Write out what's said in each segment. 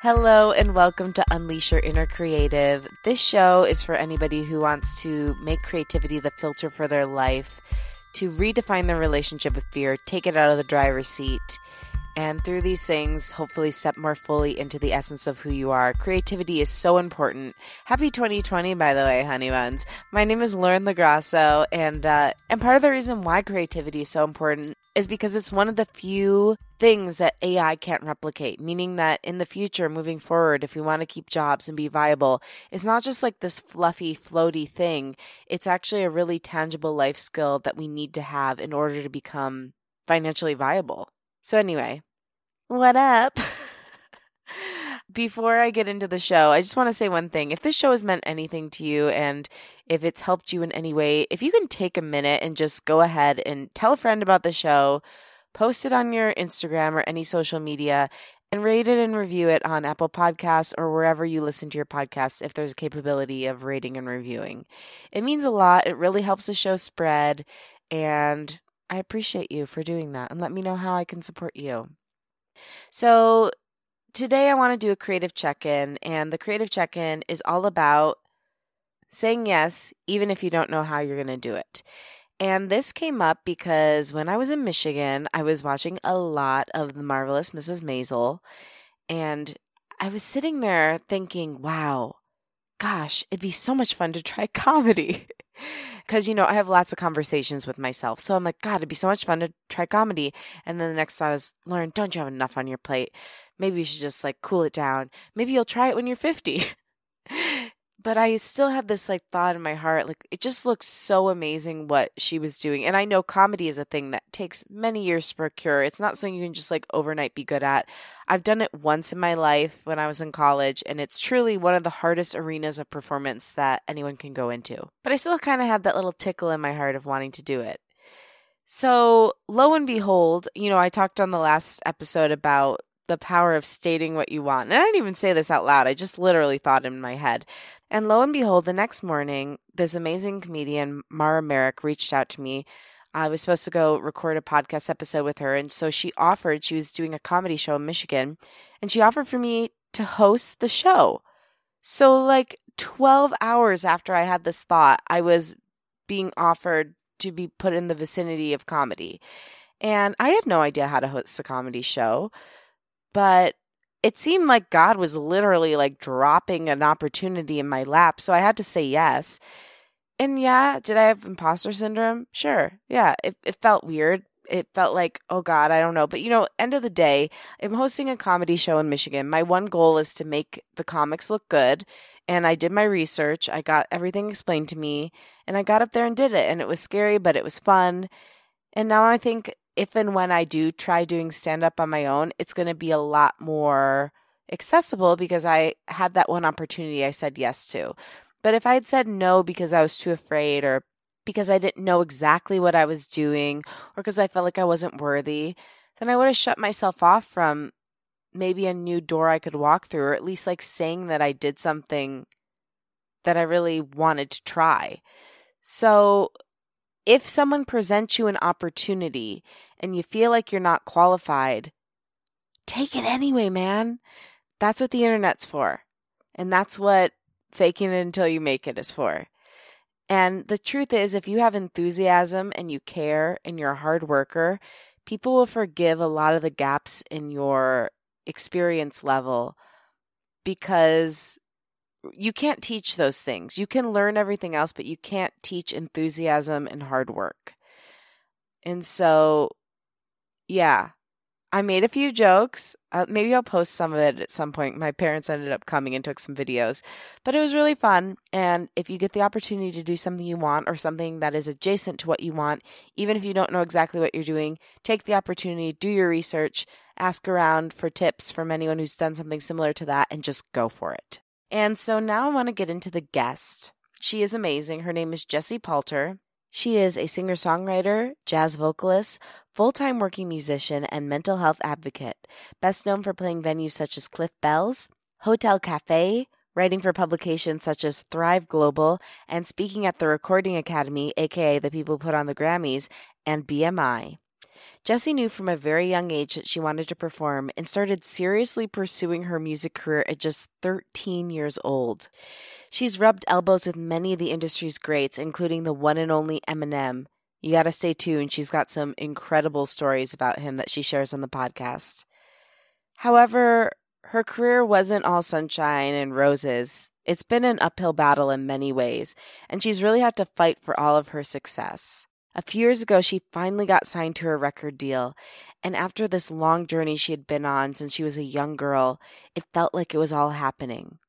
Hello, and welcome to Unleash Your Inner Creative. This show is for anybody who wants to make creativity the filter for their life, to redefine their relationship with fear, take it out of the driver's seat, and through these things, hopefully step more fully into the essence of who you are. Creativity is so important. Happy 2020, by the way, honey buns. My name is Lauren LoGrasso, and uh, and part of the reason why creativity is so important is because it's one of the few things that AI can't replicate, meaning that in the future, moving forward, if we want to keep jobs and be viable, it's not just like this fluffy, floaty thing. It's actually a really tangible life skill that we need to have in order to become financially viable. So, anyway, what up? Before I get into the show, I just want to say one thing. If this show has meant anything to you and if it's helped you in any way, if you can take a minute and just go ahead and tell a friend about the show, post it on your Instagram or any social media, and rate it and review it on Apple Podcasts or wherever you listen to your podcasts if there's a capability of rating and reviewing. It means a lot. It really helps the show spread. And I appreciate you for doing that. And let me know how I can support you. So, today I want to do a creative check in. And the creative check in is all about saying yes, even if you don't know how you're going to do it. And this came up because when I was in Michigan, I was watching a lot of The Marvelous Mrs. Maisel. And I was sitting there thinking, wow, gosh, it'd be so much fun to try comedy. Because, you know, I have lots of conversations with myself. So I'm like, God, it'd be so much fun to try comedy. And then the next thought is, Lauren, don't you have enough on your plate? Maybe you should just like cool it down. Maybe you'll try it when you're 50. but I still had this like thought in my heart like it just looks so amazing what she was doing. And I know comedy is a thing that takes many years to procure. It's not something you can just like overnight be good at. I've done it once in my life when I was in college and it's truly one of the hardest arenas of performance that anyone can go into. But I still kind of had that little tickle in my heart of wanting to do it. So, lo and behold, you know, I talked on the last episode about the power of stating what you want. And I didn't even say this out loud, I just literally thought in my head. And lo and behold, the next morning, this amazing comedian, Mara Merrick, reached out to me. I was supposed to go record a podcast episode with her. And so she offered, she was doing a comedy show in Michigan, and she offered for me to host the show. So, like 12 hours after I had this thought, I was being offered to be put in the vicinity of comedy. And I had no idea how to host a comedy show but it seemed like God was literally like dropping an opportunity in my lap. So I had to say yes. And yeah, did I have imposter syndrome? Sure. Yeah, it, it felt weird. It felt like, oh God, I don't know. But you know, end of the day, I'm hosting a comedy show in Michigan. My one goal is to make the comics look good. And I did my research. I got everything explained to me. And I got up there and did it. And it was scary, but it was fun. And now I think if and when I do try doing stand up on my own, it's going to be a lot more accessible because I had that one opportunity I said yes to. But if I had said no because I was too afraid or because I didn't know exactly what I was doing or because I felt like I wasn't worthy, then I would have shut myself off from maybe a new door I could walk through, or at least like saying that I did something that I really wanted to try. So if someone presents you an opportunity and you feel like you're not qualified, take it anyway, man. That's what the internet's for. And that's what faking it until you make it is for. And the truth is, if you have enthusiasm and you care and you're a hard worker, people will forgive a lot of the gaps in your experience level because you can't teach those things. You can learn everything else, but you can't teach enthusiasm and hard work. And so, yeah, I made a few jokes. Uh, maybe I'll post some of it at some point. My parents ended up coming and took some videos, but it was really fun. And if you get the opportunity to do something you want or something that is adjacent to what you want, even if you don't know exactly what you're doing, take the opportunity, do your research, ask around for tips from anyone who's done something similar to that, and just go for it. And so now I want to get into the guest. She is amazing. Her name is Jesse Palter. She is a singer songwriter, jazz vocalist, full time working musician, and mental health advocate, best known for playing venues such as Cliff Bell's, Hotel Cafe, writing for publications such as Thrive Global, and speaking at the Recording Academy, aka the people put on the Grammys, and BMI. Jesse knew from a very young age that she wanted to perform and started seriously pursuing her music career at just 13 years old. She's rubbed elbows with many of the industry's greats, including the one and only Eminem. You got to stay tuned. She's got some incredible stories about him that she shares on the podcast. However, her career wasn't all sunshine and roses. It's been an uphill battle in many ways, and she's really had to fight for all of her success. A few years ago, she finally got signed to a record deal, and after this long journey she had been on since she was a young girl, it felt like it was all happening.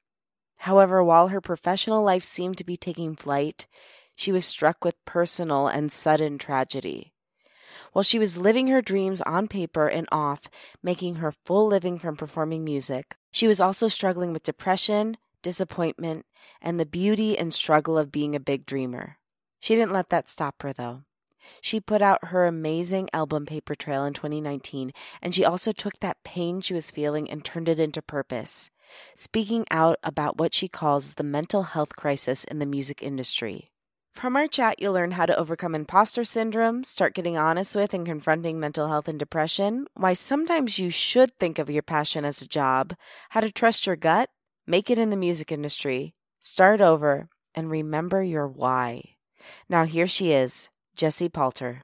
However, while her professional life seemed to be taking flight, she was struck with personal and sudden tragedy. While she was living her dreams on paper and off, making her full living from performing music, she was also struggling with depression, disappointment, and the beauty and struggle of being a big dreamer. She didn't let that stop her, though. She put out her amazing album Paper Trail in 2019, and she also took that pain she was feeling and turned it into purpose, speaking out about what she calls the mental health crisis in the music industry. From our chat, you'll learn how to overcome imposter syndrome, start getting honest with and confronting mental health and depression, why sometimes you should think of your passion as a job, how to trust your gut, make it in the music industry, start over, and remember your why. Now, here she is, Jesse Palter.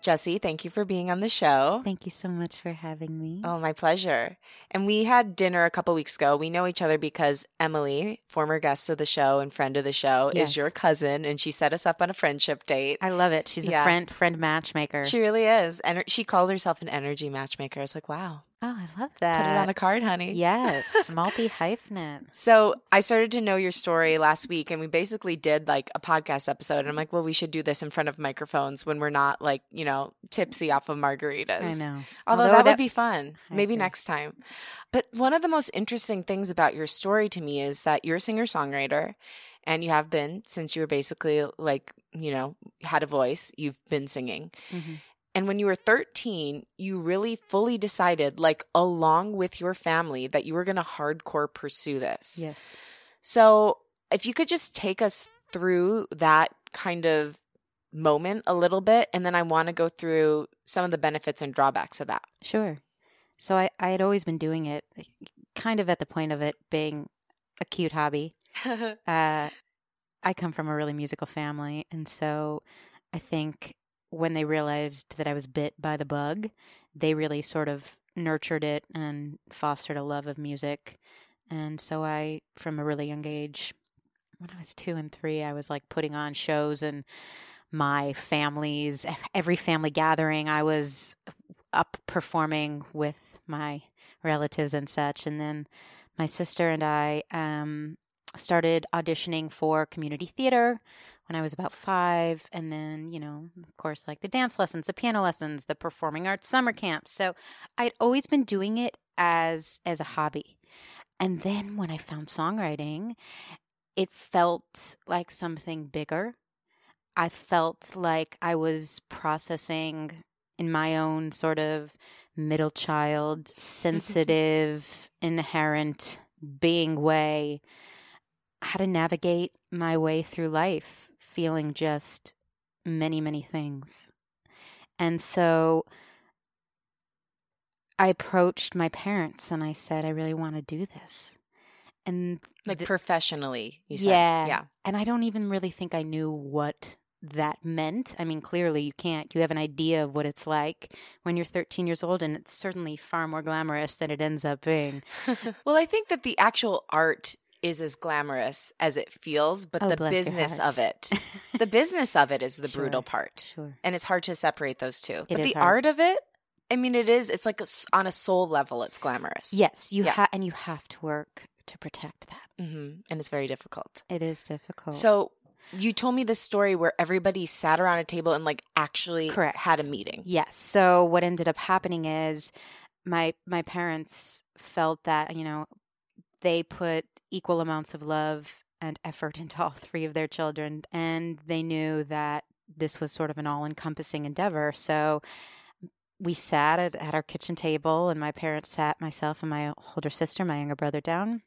Jesse, thank you for being on the show. Thank you so much for having me. Oh, my pleasure. And we had dinner a couple weeks ago. We know each other because Emily, former guest of the show and friend of the show, Yes. is your cousin, and she set us up on a friendship date. I love it. She's Yeah. a friend friend matchmaker. She really is. And she called herself an energy matchmaker. I was like, wow, oh, I love that. put it on a card, honey. yes, multi hyphenate. So I started to know your story last week, and we basically did like a podcast episode. And I'm like, well, we should do this in front of microphones when we're not like, you know, tipsy off of margaritas. I know. Although, Although that would be fun. I Maybe agree. next time. But one of the most interesting things about your story to me is that you're a singer songwriter and you have been since you were basically like, you know, had a voice, you've been singing. Mhm. And when you were 13, you really fully decided, like, along with your family, that you were going to hardcore pursue this. Yes. So, if you could just take us through that kind of moment a little bit, and then I want to go through some of the benefits and drawbacks of that. Sure. So I, I had always been doing it, kind of at the point of it being a cute hobby. Uh, I come from a really musical family, and so I think when they realized that I was bit by the bug, they really sort of nurtured it and fostered a love of music. And so I, from a really young age, when I was two and three, I was like putting on shows and my families, every family gathering, I was up performing with my relatives and such. And then my sister and I um, started auditioning for community theater when I was about five. And then, you know, of course, like the dance lessons, the piano lessons, the performing arts summer camps. So I'd always been doing it as as a hobby. And then when I found songwriting, it felt like something bigger. I felt like I was processing in my own sort of middle child, mm-hmm. sensitive, inherent being way how to navigate my way through life, feeling just many, many things. And so I approached my parents and I said, I really want to do this. And like th- professionally, you said. yeah. Yeah. And I don't even really think I knew what that meant. I mean, clearly you can't. You have an idea of what it's like when you're 13 years old, and it's certainly far more glamorous than it ends up being. well, I think that the actual art is as glamorous as it feels, but Oh, the business of it, the business of it is the brutal part. Sure. And it's hard to separate those two. It but the hard. art of it, I mean, it is, it's like a on a soul level, it's glamorous. Yes, you Yeah. have, and you have to work to protect that. hmm And it's very difficult. It is difficult. So you told me this story where everybody sat around a table and like actually Correct. had a meeting. Yes. So what ended up happening is my my parents felt that, you know, they put equal amounts of love and effort into all three of their children and they knew that this was sort of an all-encompassing endeavor. So we sat at, at our kitchen table and my parents sat myself and my older sister, my younger brother down,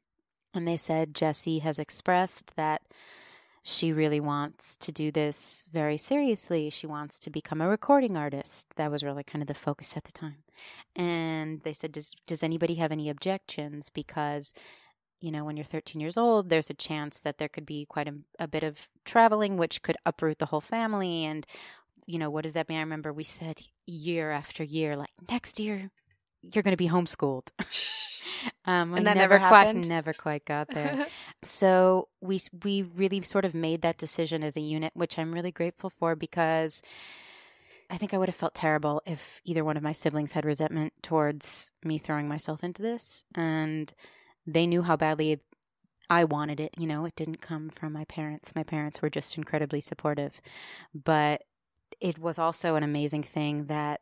and they said Jesse has expressed that she really wants to do this very seriously. She wants to become a recording artist. That was really kind of the focus at the time. And they said, Does, does anybody have any objections? Because, you know, when you're 13 years old, there's a chance that there could be quite a, a bit of traveling, which could uproot the whole family. And, you know, what does that mean? I remember we said year after year, like, next year, you're going to be homeschooled. um, and that never, never quite, happened. Never quite got there. so we we really sort of made that decision as a unit, which I'm really grateful for because I think I would have felt terrible if either one of my siblings had resentment towards me throwing myself into this, and they knew how badly I wanted it. You know, it didn't come from my parents. My parents were just incredibly supportive, but it was also an amazing thing that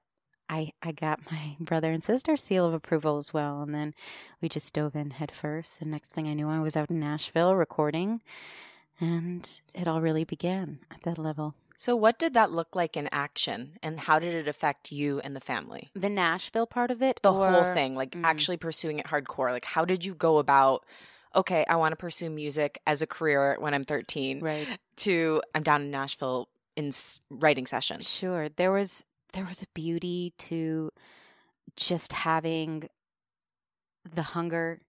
I, I got my brother and sister seal of approval as well. And then we just dove in head first. And next thing I knew, I was out in Nashville recording. And it all really began at that level. So, what did that look like in action? And how did it affect you and the family? The Nashville part of it? The or... whole thing, like mm. actually pursuing it hardcore. Like, how did you go about? Okay, I want to pursue music as a career when I'm 13. Right. To I'm down in Nashville in writing sessions. Sure. There was there was a beauty to just having the hunger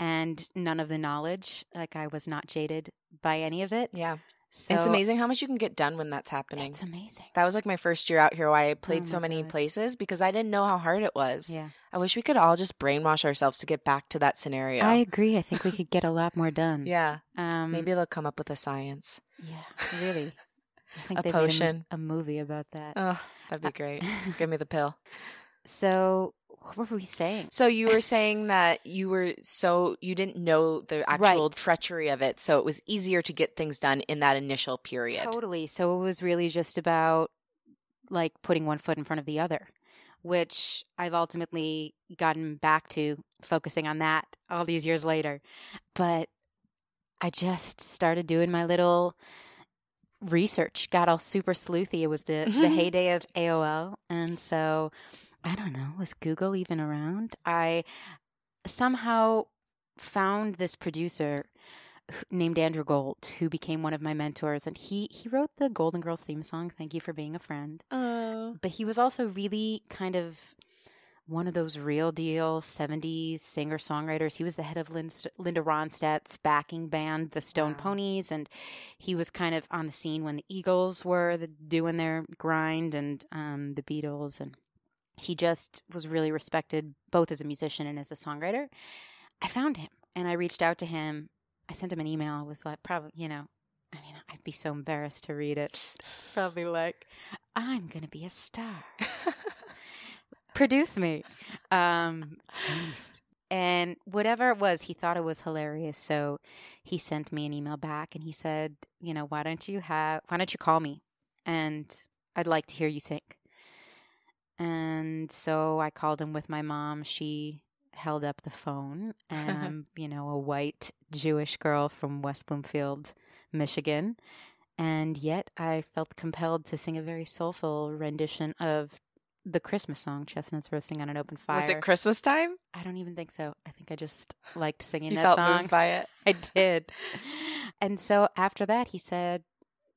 and none of the knowledge. Like I was not jaded by any of it. Yeah. So it's amazing how much you can get done when that's happening. It's amazing. That was like my first year out here why I played oh so many God. places because I didn't know how hard it was. Yeah. I wish we could all just brainwash ourselves to get back to that scenario. I agree. I think we could get a lot more done. yeah. Um, Maybe they'll come up with a science. Yeah, really. I think a potion. A, a, movie about that. Oh, that'd be great. Give me the pill. So, what were we saying? So you were saying that you were so you didn't know the actual right. treachery of it, so it was easier to get things done in that initial period. Totally. So it was really just about like putting one foot in front of the other, which I've ultimately gotten back to focusing on that all these years later. But I just started doing my little research got all super sleuthy. It was the, the heyday of AOL. And so I don't know, was Google even around? I somehow found this producer named Andrew Gold, who became one of my mentors, and he he wrote the Golden Girls theme song. Thank you for being a friend. Oh. But he was also really kind of one of those real deal 70s singer songwriters. He was the head of Linda Ronstadt's backing band, the Stone wow. Ponies, and he was kind of on the scene when the Eagles were the, doing their grind and um, the Beatles. And he just was really respected both as a musician and as a songwriter. I found him and I reached out to him. I sent him an email. I was like, probably, you know, I mean, I'd be so embarrassed to read it. It's probably like, I'm going to be a star. produce me. Um, and whatever it was, he thought it was hilarious. So he sent me an email back and he said, you know, why don't you have, why don't you call me? And I'd like to hear you sing. And so I called him with my mom. She held up the phone and I'm, you know, a white Jewish girl from West Bloomfield, Michigan. And yet I felt compelled to sing a very soulful rendition of the Christmas song, Chestnuts Roasting on an Open Fire. Was it Christmas time? I don't even think so. I think I just liked singing you that felt song. Moved by it. I did. and so after that, he said,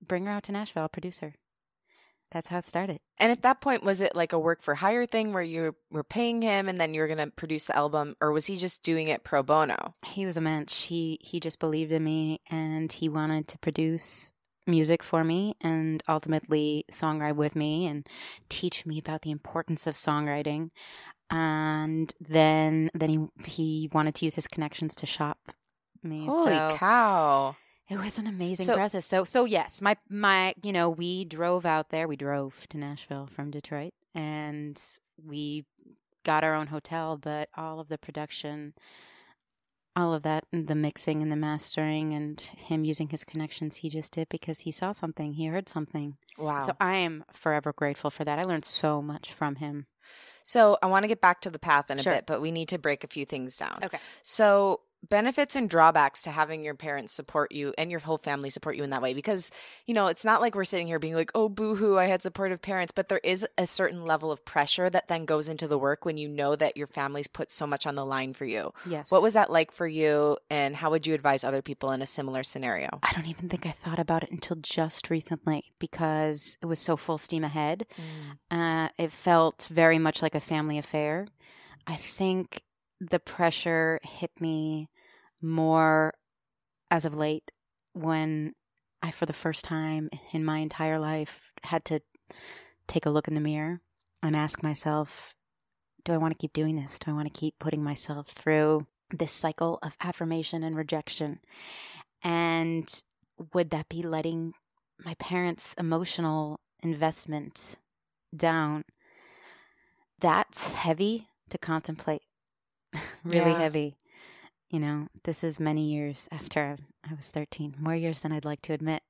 "Bring her out to Nashville, I'll produce her." That's how it started. And at that point, was it like a work for hire thing where you were paying him and then you were going to produce the album, or was he just doing it pro bono? He was a mensch. He he just believed in me and he wanted to produce music for me and ultimately songwrite with me and teach me about the importance of songwriting. And then then he he wanted to use his connections to shop me. Holy so cow. It was an amazing so, process. So so yes, my my you know, we drove out there. We drove to Nashville from Detroit and we got our own hotel, but all of the production all of that the mixing and the mastering and him using his connections he just did because he saw something he heard something wow so i am forever grateful for that i learned so much from him so i want to get back to the path in a sure. bit but we need to break a few things down okay so benefits and drawbacks to having your parents support you and your whole family support you in that way because you know it's not like we're sitting here being like oh boo-hoo i had supportive parents but there is a certain level of pressure that then goes into the work when you know that your family's put so much on the line for you Yes. what was that like for you and how would you advise other people in a similar scenario I don't even think I thought about it until just recently because it was so full steam ahead. Uh, it felt very much like a family affair. I think the pressure hit me more as of late when I, for the first time in my entire life, had to take a look in the mirror and ask myself, do I want to keep doing this? Do I want to keep putting myself through this cycle of affirmation and rejection? And would that be letting my parents' emotional investment down? That's heavy to contemplate. really Yeah. heavy. You know, this is many years after I was 13, more years than I'd like to admit.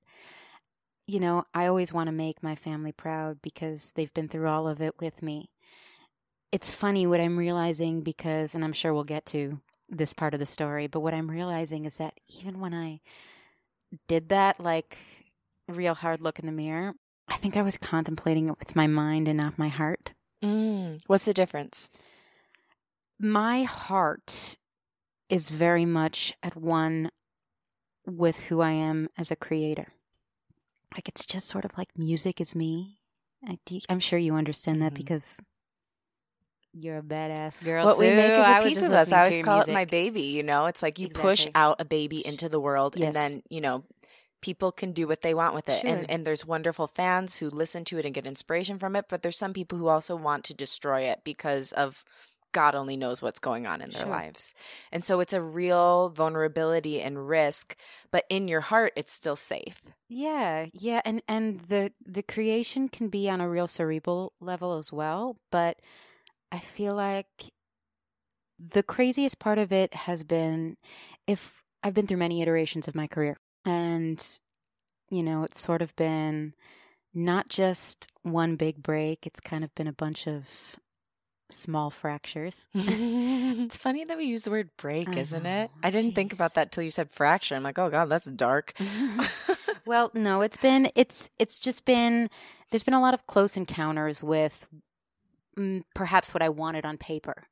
You know, I always want to make my family proud because they've been through all of it with me. It's funny what I'm realizing because, and I'm sure we'll get to this part of the story, but what I'm realizing is that even when I did that, like real hard look in the mirror, I think I was contemplating it with my mind and not my heart. Mm. what's the difference my heart is very much at one with who I am as a creator. Like it's just sort of like music is me. I, do- I'm sure you understand that Mhm. because you're a badass girl. what we make is I a was piece of us. I always call it my baby. You know, it's like you push out a baby into the world, Yes. and then you know people can do what they want with it. Sure. And and there's wonderful fans who listen to it and get inspiration from it. But there's some people who also want to destroy it because of God only knows what's going on in their Sure. lives. And so it's a real vulnerability and risk. But in your heart, it's still safe. Yeah, yeah, and and the the creation can be on a real cerebral level as well, but I feel like the craziest part of it has been if I've been through many iterations of my career and you know, it's sort of been not just one big break, it's kind of been a bunch of small fractures. it's funny that we use the word break, isn't it? I didn't think about that till you said fracture. I'm like, oh God, that's dark. well, no, it's been it's it's just been there's been a lot of close encounters with mm, perhaps what I wanted on paper,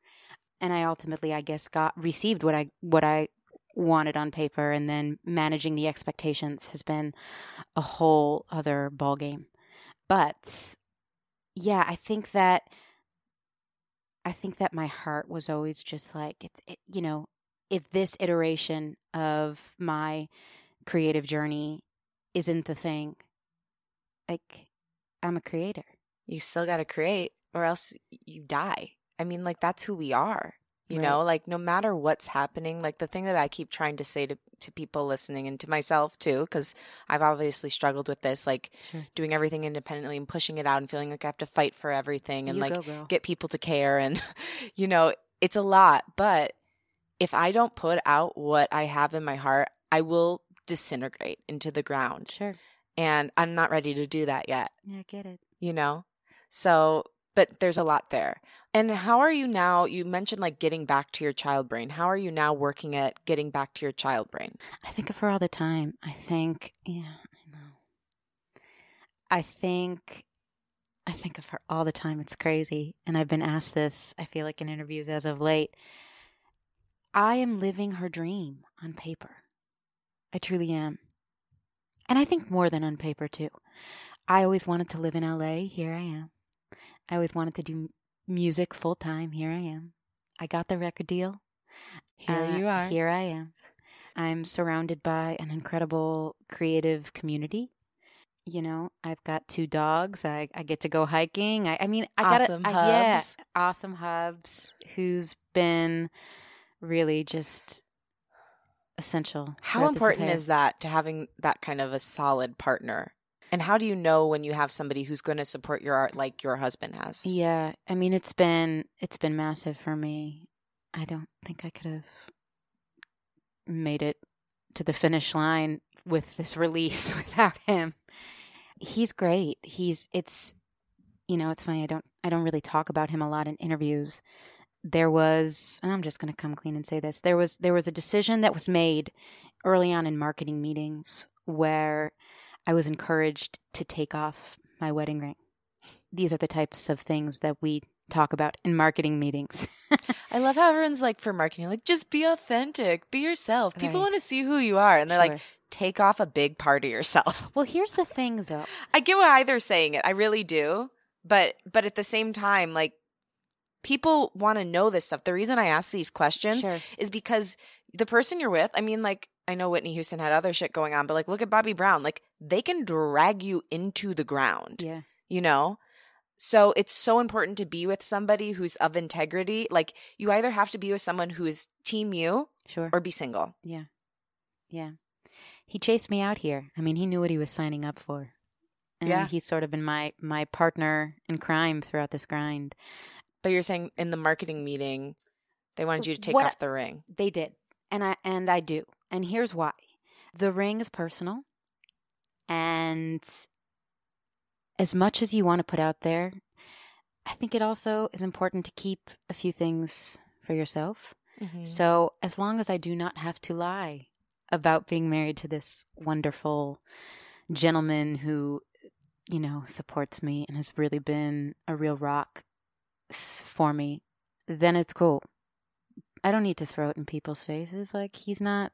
and I ultimately, I guess, got received what I what I wanted on paper, and then managing the expectations has been a whole other ballgame. But yeah, I think that I think that my heart was always just like it's it, you know if this iteration of my creative journey isn't the thing like i'm a creator you still got to create or else you die. I mean, like, that's who we are. You Right. know, like, no matter what's happening, like, the thing that I keep trying to say to, to people listening and to myself too, because I've obviously struggled with this, like, Sure. doing everything independently and pushing it out and feeling like I have to fight for everything and, you like, go, get people to care. And, you know, it's a lot. But if I don't put out what I have in my heart, I will disintegrate into the ground. sure And I'm not ready to do that yet yeah I get it you know? So, but there's a lot there. And how are you now? You mentioned like getting back to your child brain. How are you now working at getting back to your child brain? i think of her all the time. I think yeah i know. I think i think of her all the time. It's crazy. And i've been asked this i feel like in interviews as of late. I am living her dream on paper. I truly am. And i think more than on paper too. I always wanted to live in la here i am. I always wanted to do music full time here i am i got the record deal Here Uh, you are. Here I am. I'm surrounded by an incredible creative community. You know, I've got two dogs. I, I get to go hiking. I, I mean, I got Awesome I, yeah, awesome hubs. Who's been really just essential. How important is that to having that kind of a solid partner? And how do you know when you have somebody who's going to support your art like your husband has? Yeah, I mean, it's been it's been massive for me. I don't think I could have made it to the finish line with this release without him. He's great. He's it's you know, it's funny I don't I don't really talk about him a lot in interviews there was I'm just going to come clean and say this. There was there was a decision that was made early on in marketing meetings where I was encouraged to take off my wedding ring. These are the types of things that we talk about in marketing meetings. I love how everyone's like for marketing, like just be authentic, be yourself. People Right. want to see who you are, and they're like, take off a big part of yourself. well, here's the thing though. I get why they're saying it. I really do. But but at the same time, like people want to know this stuff. The reason I ask these questions Sure. is because the person you're with, I mean, like I know Whitney Houston had other shit going on, but like look at Bobby Brown. Like they can drag you into the ground. Yeah. you know? So it's so important to be with somebody who's of integrity. Like you either have to be with someone who is team you Sure. or be single. Yeah. Yeah. He chased me out here. I mean, he knew what he was signing up for. And Yeah. he's sort of been my my partner in crime throughout this grind. But you're saying in the marketing meeting, they wanted you to take What- off the ring. They did. And I and I do. And here's why. The ring is personal. And as much as you want to put out there, I think it also is important to keep a few things for yourself. Mm-hmm. So, as long as I do not have to lie about being married to this wonderful gentleman who, you know, supports me and has really been a real rock for me, then it's cool. I don't need to throw it in people's faces. Like he's not.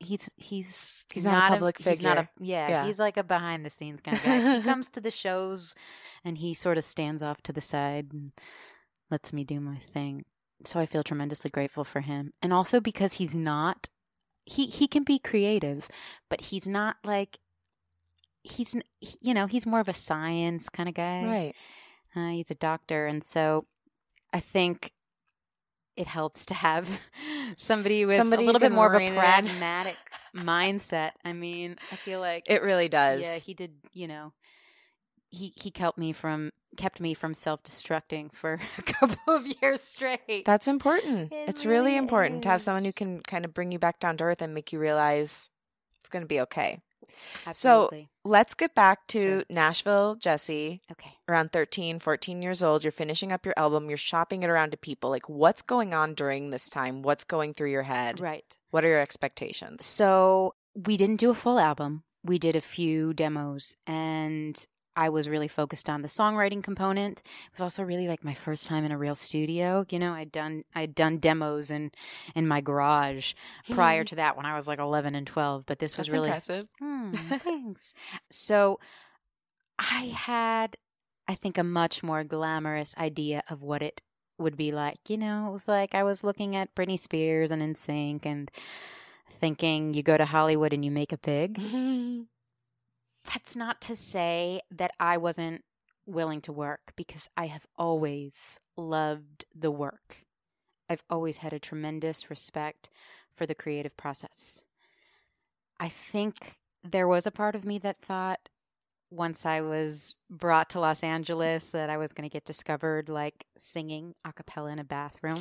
He's he's He's not a public figure He's not a yeah, Yeah. He's like a behind the scenes kind of guy. he comes to the shows, and he sort of stands off to the side and lets me do my thing so I feel tremendously grateful for him. And also because he's not he he can be creative, but he's not like he's he- you know, he's more of a science kind of guy. Right. Uh, he's a doctor and so I think it helps to have somebody with Somebody a little bit more of a pragmatic mindset. I mean, I feel like It really does. yeah, he did. You know, he he kept me from kept me from self destructing for a couple of years straight. That's important. It it's really really important to have someone who can kind of bring you back down to earth and make you realize it's going to be okay. Absolutely. Let's get back to Sure. Nashville, Jesse. okay. Around 13, 14 years old, you're finishing up your album, you're shopping it around to people. Like, what's going on during this time? What's going through your head? Right. What are your expectations? So we didn't do a full album. We did a few demos, and I was really focused on the songwriting component. It was also really like my first time in a real studio. You know, I'd done I'd done demos in in my garage prior to that when I was like eleven and twelve. But this was That's really impressive. Hmm, thanks. So I had, I think, a much more glamorous idea of what it would be like. You know, it was like I was looking at Britney Spears and NSYNC and thinking you go to Hollywood and you make a big. That's not to say that I wasn't willing to work because I have always loved the work. I've always had a tremendous respect for the creative process. I think there was a part of me that thought once I was brought to Los Angeles that I was going to get discovered like singing a cappella in a bathroom.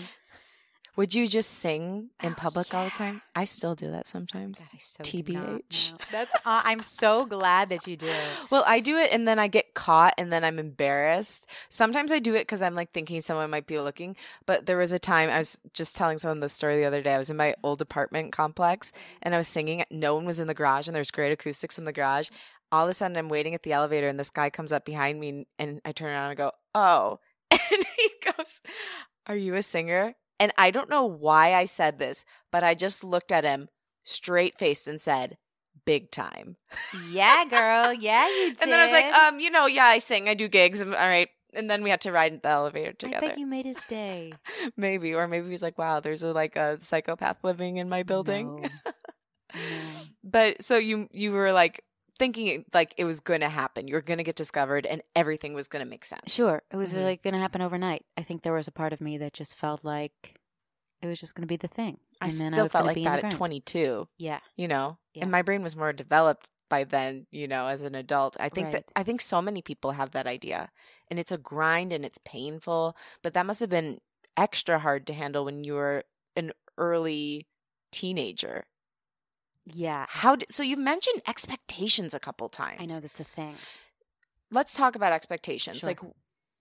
Would you just sing in Oh, public all the time? I still do that sometimes. God, so TBH. That's uh, I'm so glad that you do. Well, I do it and then I get caught and then I'm embarrassed. Sometimes I do it because I'm like thinking someone might be looking. But there was a time I was just telling someone the story the other day. I was in my old apartment complex and I was singing. No one was in the garage and there's great acoustics in the garage. All of a sudden, I'm waiting at the elevator and this guy comes up behind me and, and I turn around and I go, Oh. And he goes, Are you a singer? And I don't know why I said this, but I just looked at him straight faced and said, Big time. Yeah, girl. Yeah, you did. And then I was like, um, you know, yeah, I sing, I do gigs. All right. And then we had to ride the elevator together. I bet you made his day. maybe. Or maybe he was like, wow, there's a like a psychopath living in my building. No. No. But so you you were like thinking it, like it was going to happen. You're going to get discovered and everything was going to make sense. Sure, it was Mhm. like going to happen overnight. I think there was a part of me that just felt like it was just going to be the thing. I and then still was felt like be in the that at 22, Yeah, you know. Yeah. And my brain was more developed by then, you know, as an adult. I think that I think so many people have that idea. And it's a grind and it's painful, but that must have been extra hard to handle when you were an early teenager. Yeah. How did, so you've mentioned expectations a couple times. I know that's a thing. Let's talk about expectations. Sure. Like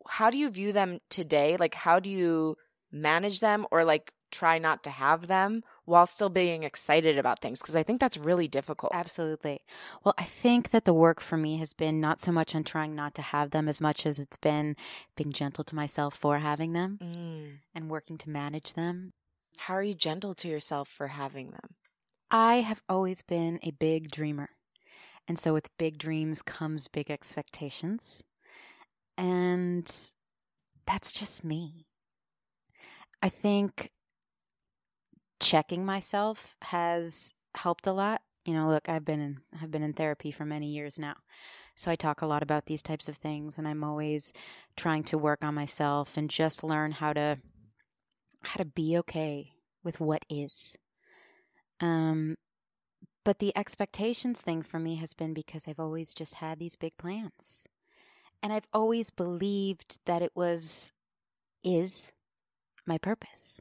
how do you view them today? Like how do you manage them or like try not to have them while still being excited about things because I think that's really difficult. Absolutely. Well, I think that the work for me has been not so much on trying not to have them as much as it's been being gentle to myself for having them Mm. and working to manage them. How are you gentle to yourself for having them? I have always been a big dreamer. And so with big dreams comes big expectations. And that's just me. I think checking myself has helped a lot. You know, look, I've been in I've been in therapy for many years now. So I talk a lot about these types of things and I'm always trying to work on myself and just learn how to how to be okay with what is. Um but the expectations thing for me has been because I've always just had these big plans. And I've always believed that it was is my purpose.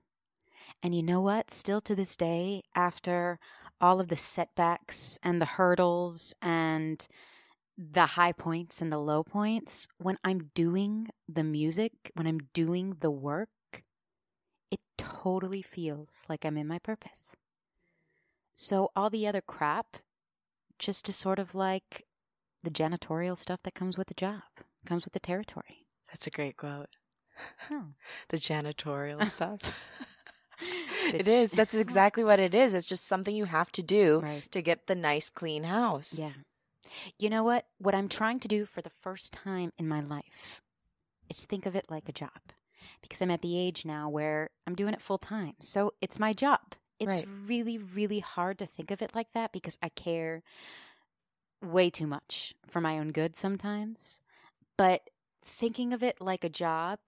And you know what? Still to this day, after all of the setbacks and the hurdles and the high points and the low points, when I'm doing the music, when I'm doing the work, it totally feels like I'm in my purpose. So all the other crap just is sort of like the janitorial stuff that comes with the job, comes with the territory. That's a great quote. Oh. The janitorial stuff. It is. That's exactly what it is. It's just something you have to do Right. to get the nice, clean house. Yeah. You know what? What I'm trying to do for the first time in my life is think of it like a job. Because I'm at the age now where I'm doing it full time. So it's my job. It's Right. really, really hard to think of it like that because I care way too much for my own good sometimes. But thinking of it like a job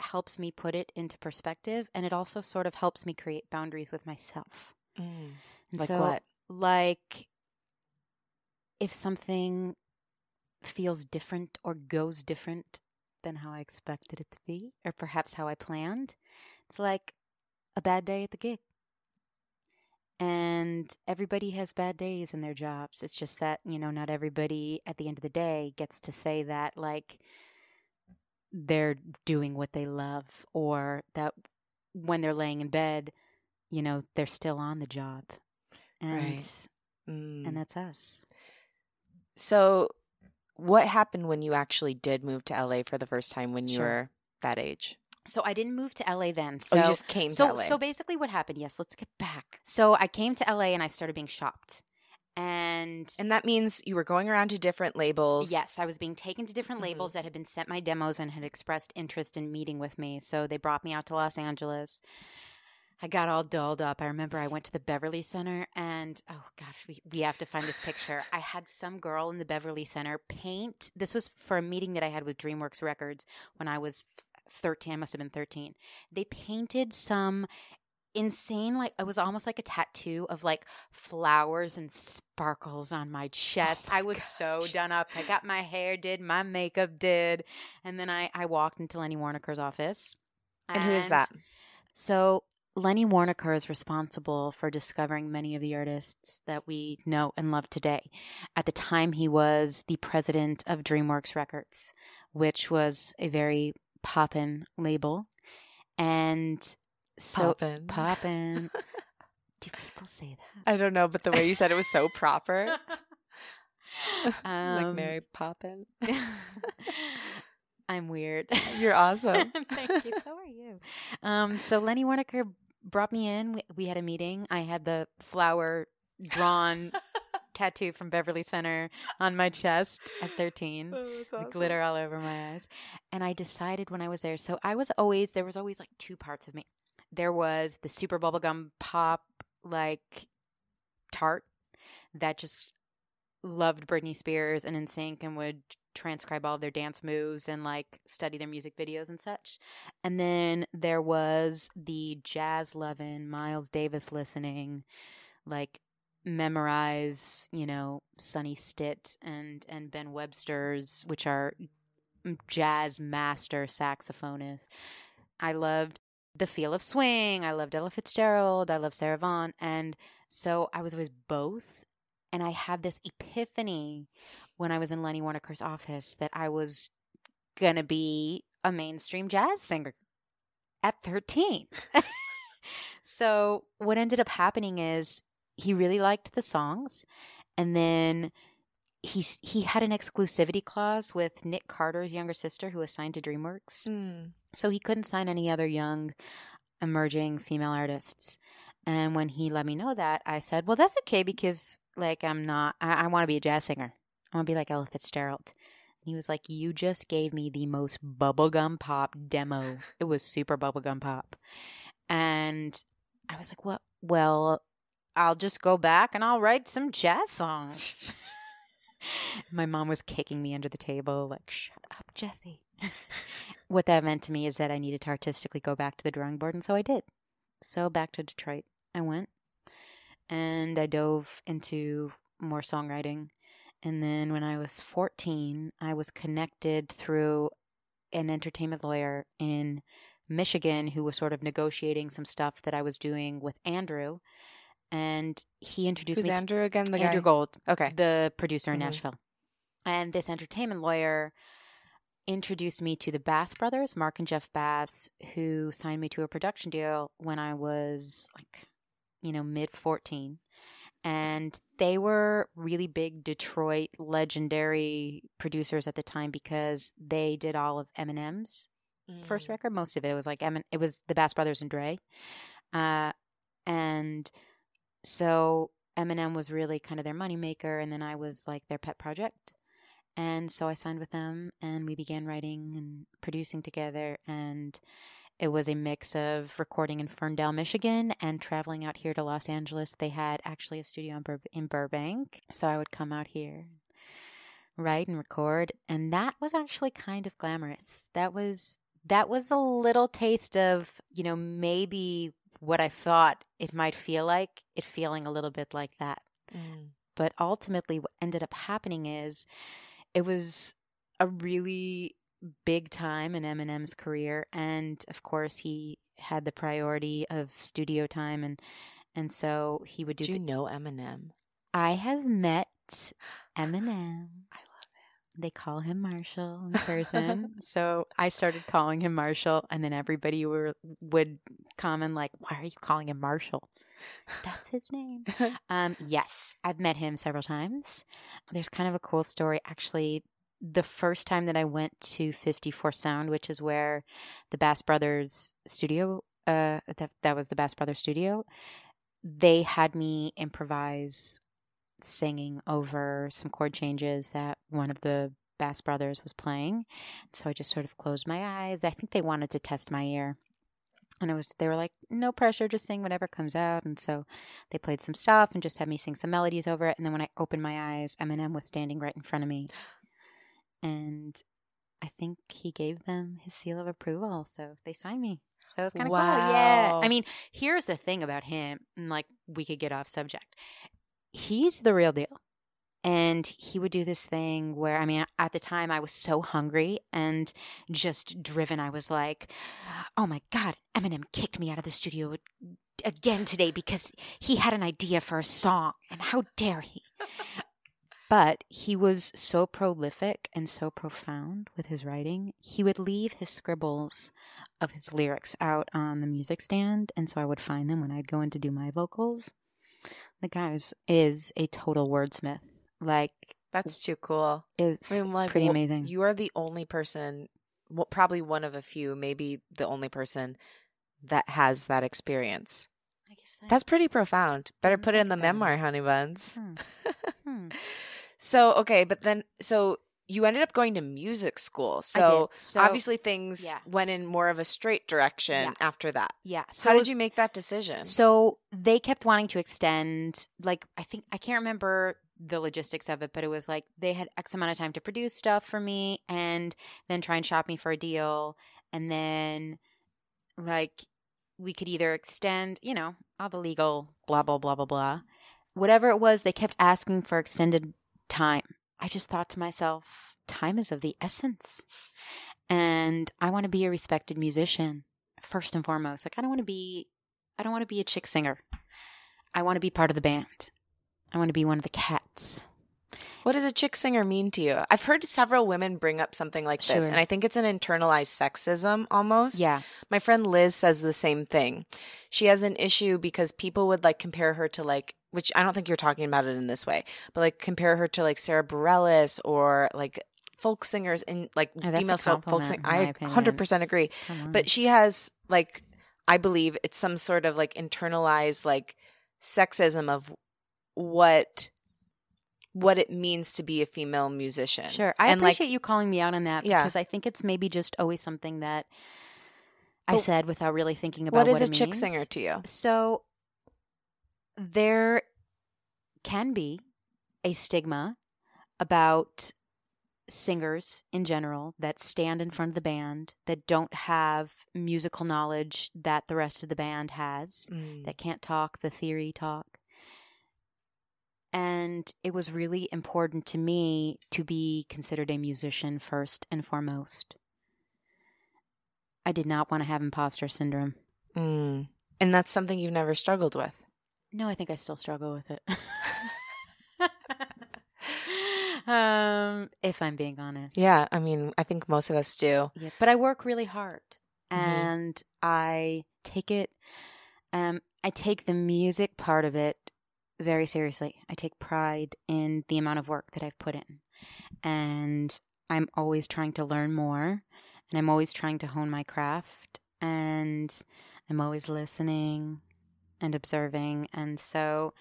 helps me put it into perspective and it also sort of helps me create boundaries with myself. Mm. Like so, what? Like if something feels different or goes different than how I expected it to be, or perhaps how I planned, it's like a bad day at the gig. And everybody has bad days in their jobs. It's just that, you know, not everybody at the end of the day gets to say that, like, they're doing what they love, or that when they're laying in bed, you know, they're still on the job. And Right. Mm. and that's us. so, what happened when you actually did move to LA for the first time when you Sure. were that age? So I didn't move to LA then. So oh, you just came so to LA. so basically what happened? Yes, let's get back. So I came to LA and I started being shopped. And and that means you were going around to different labels. Yes, I was being taken to different Mhm. labels that had been sent my demos and had expressed interest in meeting with me. So they brought me out to Los Angeles. I got all dolled up. I remember I went to the Beverly Center and oh gosh, we, we have to find this picture. I had some girl in the Beverly Center paint. This was for a meeting that I had with DreamWorks Records when I was 13. I must have been 13. They painted some insane like it was almost like a tattoo of like flowers and sparkles on my oh chest. my I was so done up. I got my hair did, my makeup did, and then I I walked into Lenny Waronker's office. And who is that? So Lenny Waronker is responsible for discovering many of the artists that we know and love today. At the time, he was the president of DreamWorks Records, which was a very poppin' label. And so Poppin'. poppin'. Do people say that? I don't know, but the way you said it was so proper. like Um, Mary Poppin. I'm weird. You're awesome. Thank you. So are you. Um, so Lenny Waronker brought me in. We, we had a meeting. I had the flower drawn tattoo from Beverly Center on my chest at 13. Oh, awesome. glitter all over my eyes. And I decided when I was there. So I was always, there was always like two parts of me. There was the super bubblegum pop, like tart that just loved Britney Spears and NSYNC and would transcribe all their dance moves and like study their music videos and such. And then there was the jazz loving, Miles Davis listening, like memorize, you know, Sonny Stitt and and Ben Webster's, which are jazz master saxophonists. I loved the feel of swing. I loved Ella Fitzgerald. I love Sarah Vaughan. And so I was always both. And I had this epiphany when I was in Lenny Waronker's office that I was to be a mainstream jazz singer. at 13. so what ended up happening is he really liked the songs and then he's he had an exclusivity clause with Nick Carter's younger sister who was signed to DreamWorks. Mm. So he couldn't sign any other young emerging female artists. And when he let me know that, I said, "Well, that's okay because like I'm not I, I want to be a jazz singer. I want to be like Ella Fitzgerald." And he was like, "You just gave me the most bubblegum pop demo. It was super bubblegum pop." And I was like, "What? Well, I'll just go back and I'll write some jazz songs." My mom was kicking me under the table, like, shut up, Jesse. what that meant to me is that I needed to artistically go back to the drawing board, and so I did. So back to Detroit I went, and I dove into more songwriting. And then when I was 14, I was connected through an entertainment lawyer in Michigan who was sort of negotiating some stuff that I was doing with Andrew. And he introduced Who's me to Andrew again? The Andrew guy. Gold, Okay. the producer in Mhm. Nashville. And this entertainment lawyer introduced me to the Bass brothers, Mark and Jeff Bass, who signed me to a production deal when I was like, you know, mid 14. And they were really big Detroit legendary producers at the time because they did all of Eminem's first Mm. record. Most of it was like Emin- it was the Bass Brothers and Dre, uh, and so Eminem was really kind of their moneymaker, and then I was like their pet project, and so I signed with them, and we began writing and producing together, and it was a mix of recording in Ferndale, Michigan, and traveling out here to Los Angeles. They had actually a studio in, Bur- in Burbank, so I would come out here write and record and that was actually kind of glamorous that was that was a little taste of you know maybe what i thought it might feel like it feeling a little bit like that Mm. but ultimately what ended up happening is it was a really big time in Eminem's career and of course he had the priority of studio time and and so he would do Did you th- know Eminem? I have met Eminem I they call him Marshall in person. so I started calling him Marshall, and then everybody were, would comment like, "Why are you calling him Marshall?" That's his name. Um, yes, I've met him several times. There's kind of a cool story, actually. The first time that I went to 54 Sound, which is where the Bass Brothers studio, uh, that that was the Bass Brothers studio, they had me improvise singing over some chord changes that one of the Bass Brothers was playing. So I just sort of closed my eyes. I think they wanted to test my ear. And I was they were like, no pressure, just sing whatever comes out. And so they played some stuff and just had me sing some melodies over it. And then when I opened my eyes, Eminem was standing right in front of me. And I think he gave them his seal of approval. So they signed me. So it's kind of cool. Yeah. I mean, here's the thing about him, and like we could get off subject. He's the real deal. And he would do this thing where, I mean, at the time I was so hungry and just driven. I was like, oh my God, Eminem kicked me out of the studio again today because he had an idea for a song. And how dare he? But he was so prolific and so profound with his writing. He would leave his scribbles of his lyrics out on the music stand. And so I would find them when I'd go in to do my vocals. The guy is, a total wordsmith. Like, That's too cool. is I mean, like, pretty wh- amazing. You are the only person, well, probably one of a few, maybe the only person that has that experience. I guess that- That's pretty profound. Better put it in the memoir, honey buns. Hmm. Hmm. So, okay, but then, so you ended up going to music school. So. So- obviously things yeah. went in more of a straight direction Yeah. after that. yeah. So, how was- did you make that decision? So they kept wanting to extend, like, I think, I can't remember the logistics of it, but it was like they had X amount of time to produce stuff for me and then try and shop me for a deal. And then, like, we could either extend, you know, all the legal blah, blah, blah, blah, blah. Whatever it was, they kept asking for extended time. I just thought to myself, time is of the essence. And I want to be a respected musician first and foremost. Like I don't want to be I don't want to be a chick singer. I want to be part of the band. I want to be one of the cats. What does a chick singer mean to you? I've heard several women bring up something like this, Sure. and I think it's an internalized sexism almost. Yeah. My friend Liz says the same thing. She has an issue because people would like compare her to like, which I don't think you're talking about it in this way, but like compare her to like Sara Bareilles or like folk singers and like Oh, female folk singers. I 100% agree. But she has like, I believe it's some sort of like internalized like sexism of what what it means to be a female musician. Sure. I And, like, appreciate you calling me out on that Yeah. because I think it's maybe just always something that I But said without really thinking about it. what is what a chick means. singer to you? So there can be a stigma about singers in general that stand in front of the band that don't have musical knowledge that the rest of the band has Mm. that can't talk the theory talk. And it was really important to me to be considered a musician first and foremost. I did not want to have imposter syndrome. Mm. And that's something you've never struggled with. No, I think I still struggle with it. um, if I'm being honest. Yeah, I mean, I think most of us do. Yeah, but I work really hard Mhm. and I take it um I take the music part of it very seriously. I take pride in the amount of work that I've put in. And I'm always trying to learn more and I'm always trying to hone my craft and I'm always listening and observing and so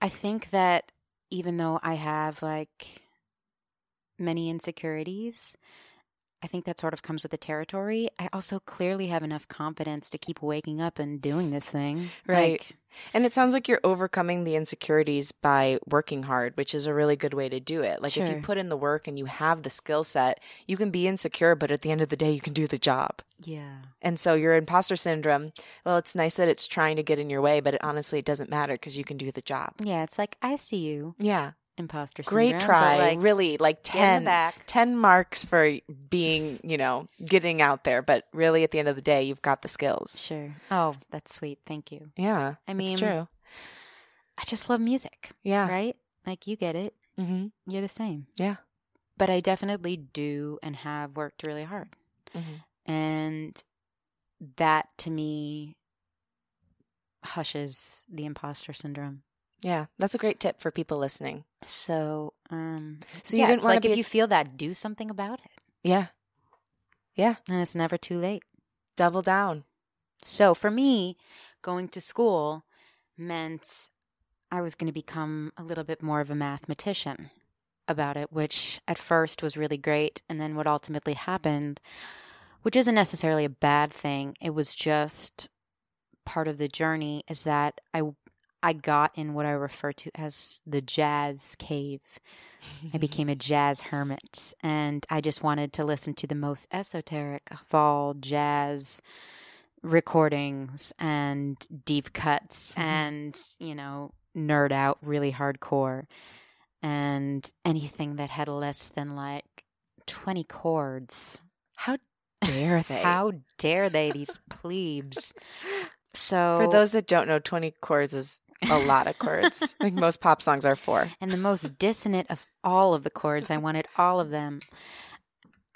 I think that even though I have like many insecurities, I think that sort of comes with the territory. I also clearly have enough confidence to keep waking up and doing this thing. Right. Like, And it sounds like you're overcoming the insecurities by working hard, which is a really good way to do it. Like if you put in the work and you have the skill set, you can be insecure, but at the end of the day, you can do the job. yeah. And so your imposter syndrome, well, it's nice that it's trying to get in your way, but it, honestly, it doesn't matter because you can do the job. Yeah, it's like I see you, Yeah. Imposter syndrome. Great try. Like, really, like get 10, back. 10 marks for being, you know, getting out there. But really, at the end of the day, you've got the skills. Sure. Oh, that's sweet. Thank you. Yeah. I it's mean, true. I just love music, Yeah. right? Like you get it. Mm-hmm. You're the same. Yeah. But I definitely do and have worked really hard. Mm-hmm. And that to me hushes the imposter syndrome. Yeah. That's a great tip for people listening. So, um, So you yeah, didn't want like if a- you feel that, do something about it, Yeah. Yeah. and it's never too late. Double down. So for me, going to school meant I was going to become a little bit more of a mathematician about it, which at first was really great. And then what ultimately happened, which isn't necessarily a bad thing, it was just part of the journey, is that I I got in what I refer to as the jazz cave. I became a jazz hermit and I just wanted to listen to the most esoteric of all jazz recordings and deep cuts Mhm. and, you know, nerd out really hardcore and anything that had less than like 20 chords. How dare they? How dare they, these plebes? So, For those that don't know, 20 chords is a lot of chords. like most pop songs are four. and the most dissonant of all of the chords. I wanted all of them.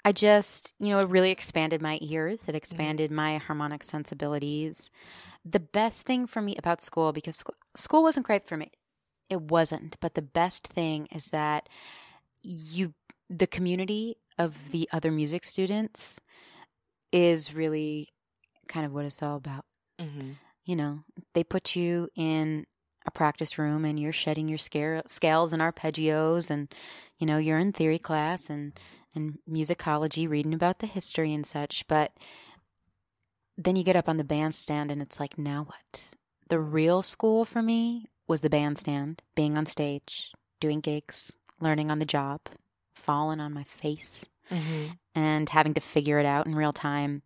I just, you know, it really expanded my ears. It expanded my harmonic sensibilities. The best thing for me about school, because school, school wasn't great for me, it wasn't. But the best thing is that you, the community of the other music students, is really kind of what it's all about Mm-hmm. you know, they put you in a practice room and you're shedding your scale, scales and arpeggios and, you know, you're in theory class and, and musicology, reading about the history and such. But then you get up on the bandstand and it's like, now what? The real school for me was the bandstand, being on stage, doing gigs, learning on the job, falling on my face Mm-hmm. and having to figure it out in real time.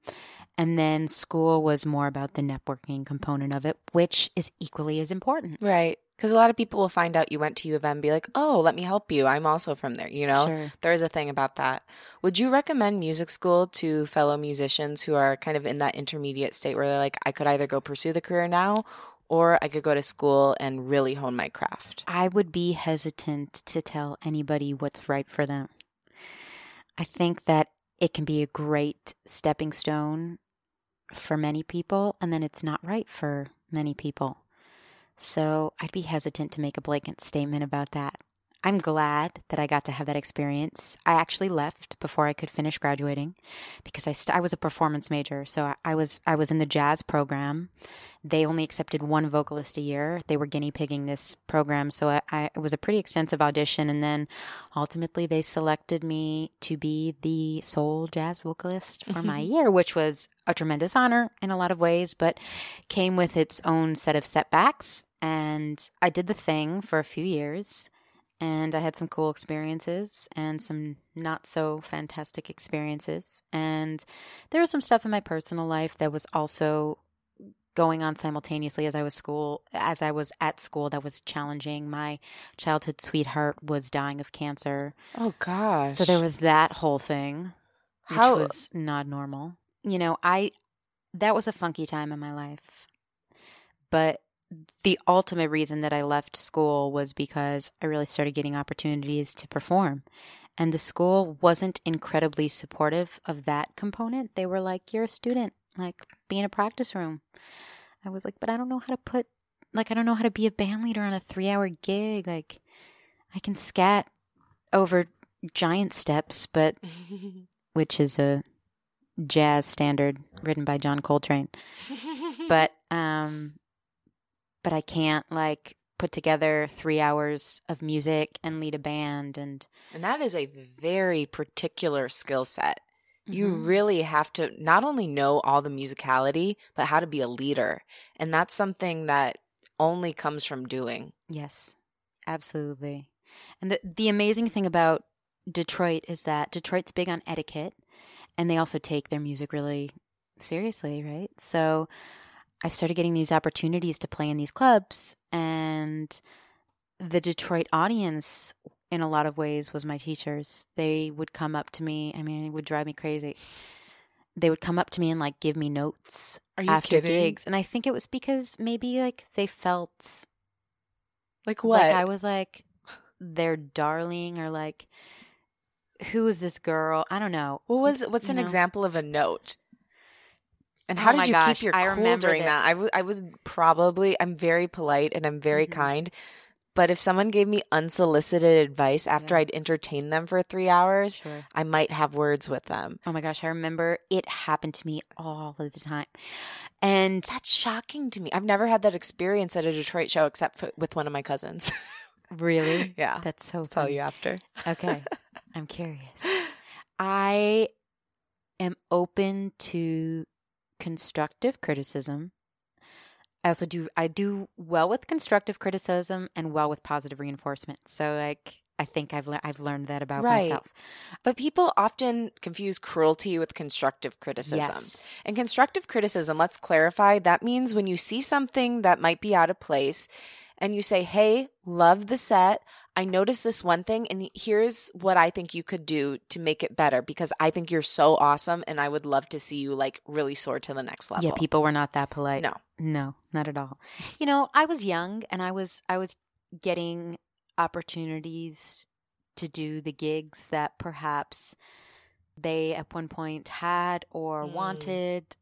And then school was more about the networking component of it, which is equally as important. Right. Because a lot of people will find out you went to U of M and be like, oh, let me help you. I'm also from there. You know, Sure. there is a thing about that. Would you recommend music school to fellow musicians who are kind of in that intermediate state where they're like, I could either go pursue the career now or I could go to school and really hone my craft. I would be hesitant to tell anybody what's right for them. I think that it can be a great stepping stone for many people, and then it's not right for many people. So I'd be hesitant to make a blanket statement about that. I'm glad that I got to have that experience. I actually left before I could finish graduating because I, st- I was a performance major. So I, I was I was in the jazz program. They only accepted one vocalist a year. They were guinea pigging this program, so I, I, it was a pretty extensive audition. And then ultimately, they selected me to be the sole jazz vocalist for my mm-hmm. year, which was a tremendous honor in a lot of ways, but came with its own set of setbacks. And I did the thing for a few years and I had some cool experiences and some not so fantastic experiences. And there was some stuff in my personal life that was also going on simultaneously as I was school as I was at school that was challenging. My childhood sweetheart was dying of cancer. Oh gosh. So there was that whole thing. Which How- was not normal. You know, I that was a funky time in my life. But the ultimate reason that I left school was because I really started getting opportunities to perform. And the school wasn't incredibly supportive of that component. They were like, You're a student, like, be in a practice room. I was like, But I don't know how to put, like, I don't know how to be a band leader on a three hour gig. Like, I can scat over giant steps, but which is a jazz standard written by John Coltrane. But um but I can't like put together 3 hours of music and lead a band and and that is a very particular skill set. You Mhm. really have to not only know all the musicality, but how to be a leader. And that's something that only comes from doing. Yes. Absolutely. And the the amazing thing about Detroit is that Detroit's big on etiquette and they also take their music really seriously, right? So I started getting these opportunities to play in these clubs and the Detroit audience in a lot of ways was my teachers. They would come up to me, I mean, it would drive me crazy. They would come up to me and like give me notes after kidding? gigs. And I think it was because maybe like they felt Like what? like I was like their darling or like who is this girl? I don't know. what was what's an know? example of a note? And Oh how my did you gosh, keep your I cool remember during that? I this. would I would probably I'm very polite and I'm very Mhm. kind. But if someone gave me unsolicited advice after Yeah. I'd entertained them for three hours, Sure. I might have words with them. Oh my gosh, I remember it happened to me all the time. And That's shocking to me. I've never had that experience at a Detroit show except for, with one of my cousins. really, yeah. that's so I'll tell you after. Okay. I'm curious. I am open to constructive criticism. I also do I do well with constructive criticism and well with positive reinforcement. So like I think I've le- I've learned that about Right. myself. But people often confuse cruelty with constructive criticism. Yes. And constructive criticism, let's clarify, that means when you see something that might be out of place and you say, Hey, love the set. I noticed this one thing, and here's what I think you could do to make it better because I think you're so awesome and I would love to see you like really soar to the next level. Yeah, people were not that polite. No. No, not at all. You know, I was young and I was I was getting opportunities to do the gigs that perhaps they at one point had or Mm. wanted.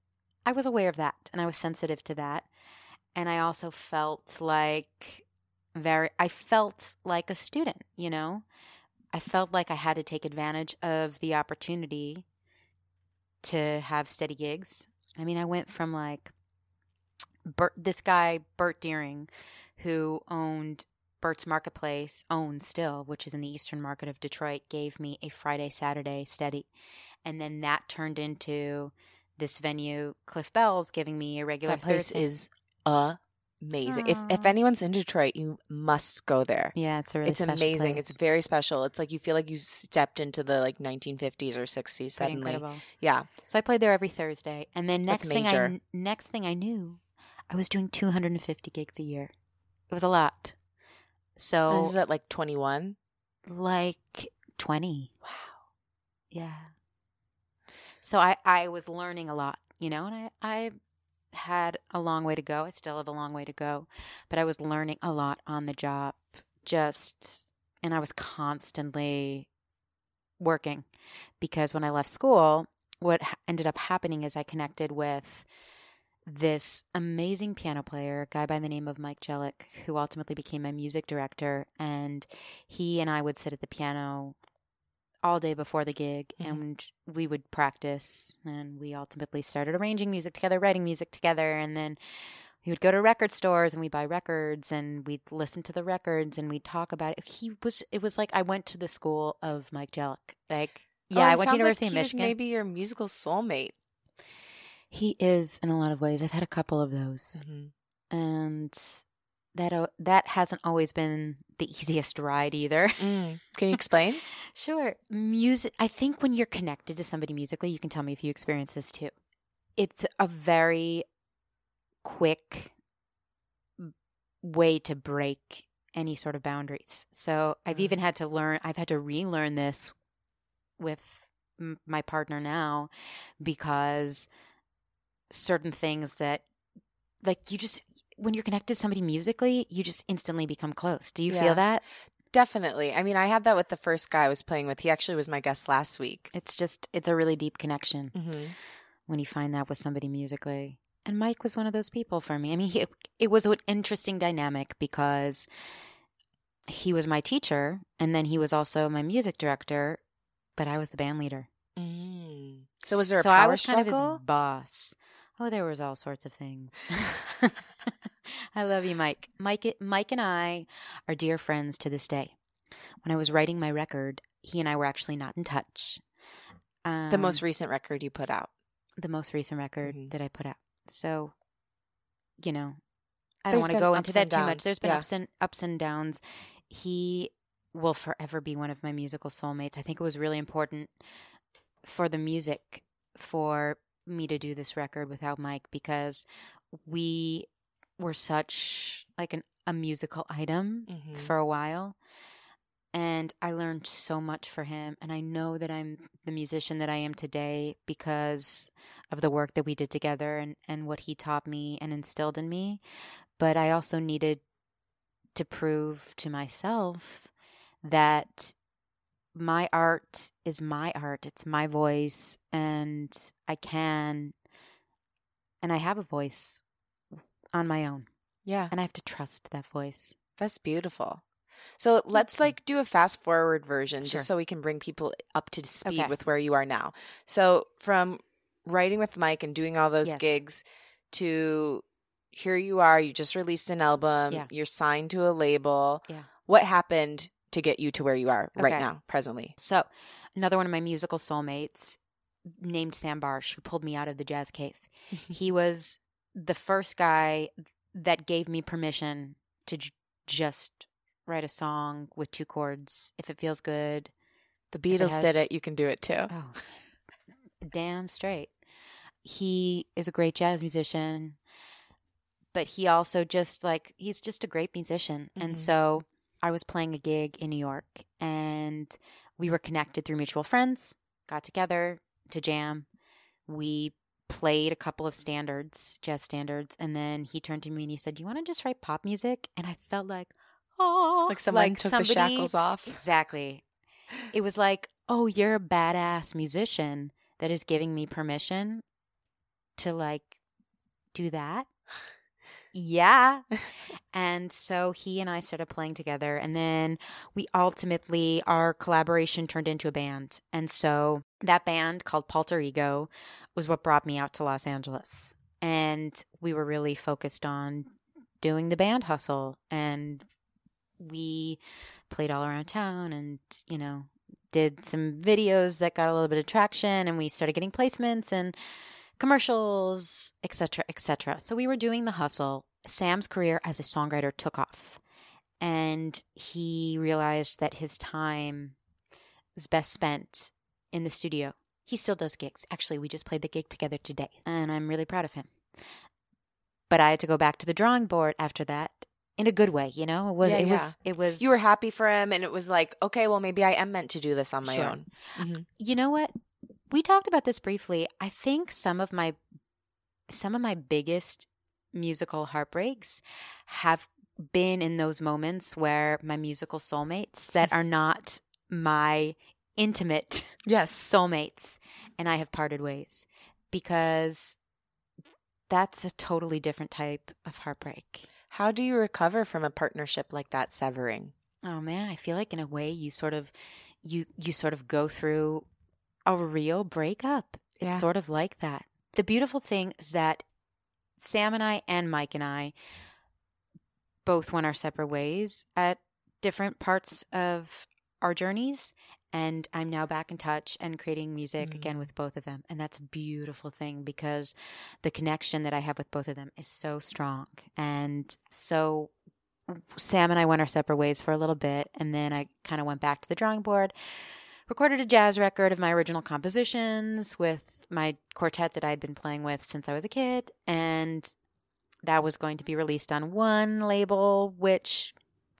I was aware of that and I was sensitive to that. And I also felt like very I felt like a student, you know? I felt like I had to take advantage of the opportunity to have steady gigs. I mean, I went from like Bert, this guy Bert Dearing, who owned Bert's Marketplace, owns still, which is in the Eastern Market of Detroit, gave me a Friday Saturday steady, and then that turned into this venue, Cliff Bell's, giving me a regular that place Thursday. is amazing. If if anyone's in Detroit, you must go there. yeah, it's a really it's amazing. place. It's very special. It's like you feel like you stepped into the like 1950s or 60s Pretty suddenly. Yeah. So I played there every Thursday, and then next thing I next thing I knew, I was doing 250 gigs a year. It was a lot. So this is at like 21. like 20. Wow. Yeah. So I I was learning a lot, you know, and I I had a long way to go. I still have a long way to go, but I was learning a lot on the job. Just, and I was constantly working because when I left school, what ended up happening is I connected with this amazing piano player, a guy by the name of Mike Jellick, who ultimately became my music director. And he and I would sit at the piano all day before the gig Mhm. and we would practice. And we ultimately started arranging music together, writing music together. And then we would go to record stores and we'd buy records and we'd listen to the records and we'd talk about it. He was, it was like I went to the school of Mike Jellick. Like, Oh, yeah, it I went to University like of Michigan. Maybe your musical soulmate. He is in a lot of ways. I've had a couple of those, and that o- that hasn't always been the easiest ride either. Mm. Can you explain? sure, music. I think when you're connected to somebody musically, you can tell me if you experience this too. It's a very quick way to break any sort of boundaries. So I've Mm. even had to learn. I've had to relearn this with m- my partner now because certain things that like you just when you're connected to somebody musically you just instantly become close do you Yeah. feel that Definitely. I mean, I had that with the first guy I was playing with. He actually was my guest last week. it's just it's a really deep connection Mm-hmm. when you find that with somebody musically and mike was one of those people for me i mean he, it was an interesting dynamic because he was my teacher and then he was also my music director but i was the band leader Mm. So was there a so power i was kind of his boss oh there was all sorts of things i love you mike mike mike and i are dear friends to this day when i was writing my record he and i were actually not in touch um, the most recent record you put out. the most recent record Mhm. that I put out. So, you know, I There's don't want to go into that too much. There's been yeah. ups and ups and downs. He will forever be one of my musical soulmates. I think it was really important for the music for me to do this record without Mike because we were such like an a musical item Mhm. for a while. And I learned so much for him. And I know that I'm the musician that I am today because of the work that we did together and, and what he taught me and instilled in me. But I also needed to prove to myself that my art is my art, it's my voice, and I can, and I have a voice on my own. Yeah, And I have to trust that voice. that's beautiful. So let's like do a fast forward version Sure. just so we can bring people up to speed Okay. with where you are now. So from writing with Mike and doing all those Yes. gigs to here you are, you just released an album, Yeah. you're signed to a label. Yeah. What happened to get you to where you are right now, presently? So, another one of my musical soulmates named Sam Barsh, who pulled me out of the jazz cave. he was the first guy that gave me permission to j- just write a song with two chords if it feels good. The it Beatles has- did it, you can do it too. Oh, damn straight. He is a great jazz musician, but he also just like, he's just a great musician. Mhm. And so I was playing a gig in New York and we were connected through mutual friends, got together to jam. We played a couple of standards, jazz standards, and then he turned to me and he said, Do you want to just write pop music? And I felt like, oh, Like someone took the shackles off. Exactly. It was like, oh, you're a badass musician that is giving me permission to like do that. Yeah. And so he and I started playing together. And then we ultimately, our collaboration turned into a band. And so that band called Palter Ego was what brought me out to Los Angeles. And we were really focused on doing the band hustle. And we played all around town and, you know, did some videos that got a little bit of traction. And we started getting placements and commercials, etc., etc. So we were doing the hustle. Sam's career as a songwriter took off, and he realized that his time is best spent in the studio. He still does gigs. Actually, we just played the gig together today, and I'm really proud of him. But I had to go back to the drawing board after that in a good way, you know? It was Yeah, it yeah. was it was You were happy for him, and it was like, okay, well, maybe I am meant to do this on my Sure. own. Mhm. you know what? We talked about this briefly. I think some of my some of my biggest musical heartbreaks have been in those moments where my musical soulmates that are not my intimate Yes. soulmates and I have parted ways because that's a totally different type of heartbreak. How do you recover from a partnership like that severing? Oh man, I feel like in a way you sort of you you sort of go through a real breakup. It's Yeah. sort of like that. The beautiful thing is that Sam and I and Mike and I both went our separate ways at different parts of our journeys and I'm now back in touch and creating music again Mm. with both of them and that's a beautiful thing because the connection that I have with both of them is so strong and so Sam and I went our separate ways for a little bit, and then I kind of went back to the drawing board, recorded a jazz record of my original compositions with my quartet that I'd been playing with since I was a kid, and that was going to be released on one label, which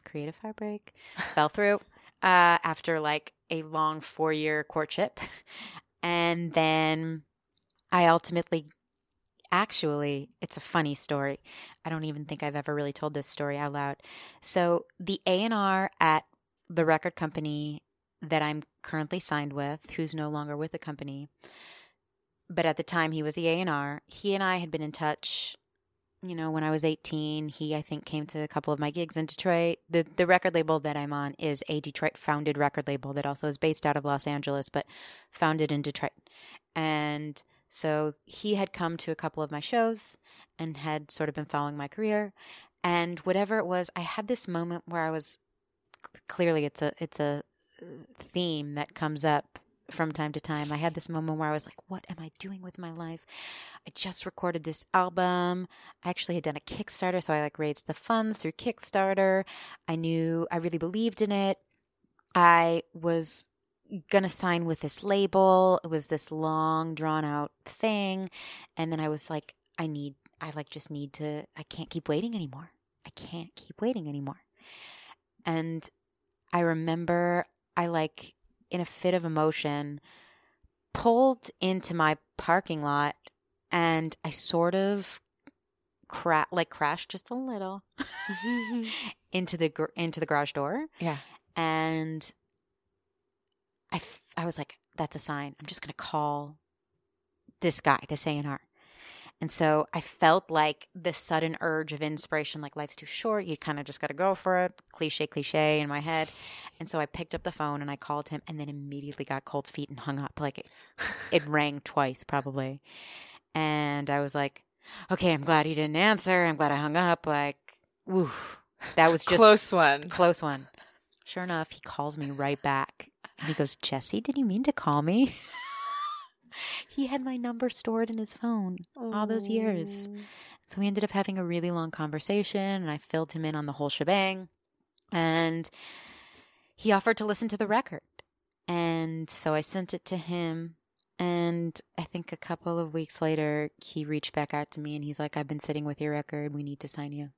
Creative Heartbreak fell through uh, after like a long four year courtship. And then I ultimately, actually, it's a funny story. I don't even think I've ever really told this story out loud. So the A and R at the record company that I'm currently signed with, who's no longer with the company, but at the time he was the A and R. He and I had been in touch. You know, when I was 18, he I think came to a couple of my gigs in Detroit. The the record label that I'm on is a Detroit founded record label that also is based out of Los Angeles, but founded in Detroit. And so he had come to a couple of my shows and had sort of been following my career. And whatever it was, I had this moment where I was clearly it's a it's a theme that comes up from time to time. I had this moment where I was like, what am I doing with my life? I just recorded this album. I actually had done a Kickstarter, so I like raised the funds through Kickstarter. I knew I really believed in it. I was gonna sign with this label. It was this long drawn out thing. And then I was like, I need I like just need to I can't keep waiting anymore. I can't keep waiting anymore. And I remember I like in a fit of emotion pulled into my parking lot and I sort of cra- like crashed just a little into the gr- into the garage door yeah. and I, f- I was like, that's a sign. I'm just going to call this guy, this A&R. And so I felt like this sudden urge of inspiration, like life's too short. You kind of just got to go for it. Cliche, cliche in my head. And so I picked up the phone and I called him and then immediately got cold feet and hung up. Like it, it rang twice probably. And I was like, okay, I'm glad he didn't answer. I'm glad I hung up. Like, woo, that was just Close one. Close one. Sure enough, he calls me right back. He goes, Jesse, did you mean to call me? he had my number stored in his phone all those years. Oh. So we ended up having a really long conversation, and I filled him in on the whole shebang. And he offered to listen to the record. And so I sent it to him. And I think a couple of weeks later, he reached back out to me and he's like, I've been sitting with your record. We need to sign you.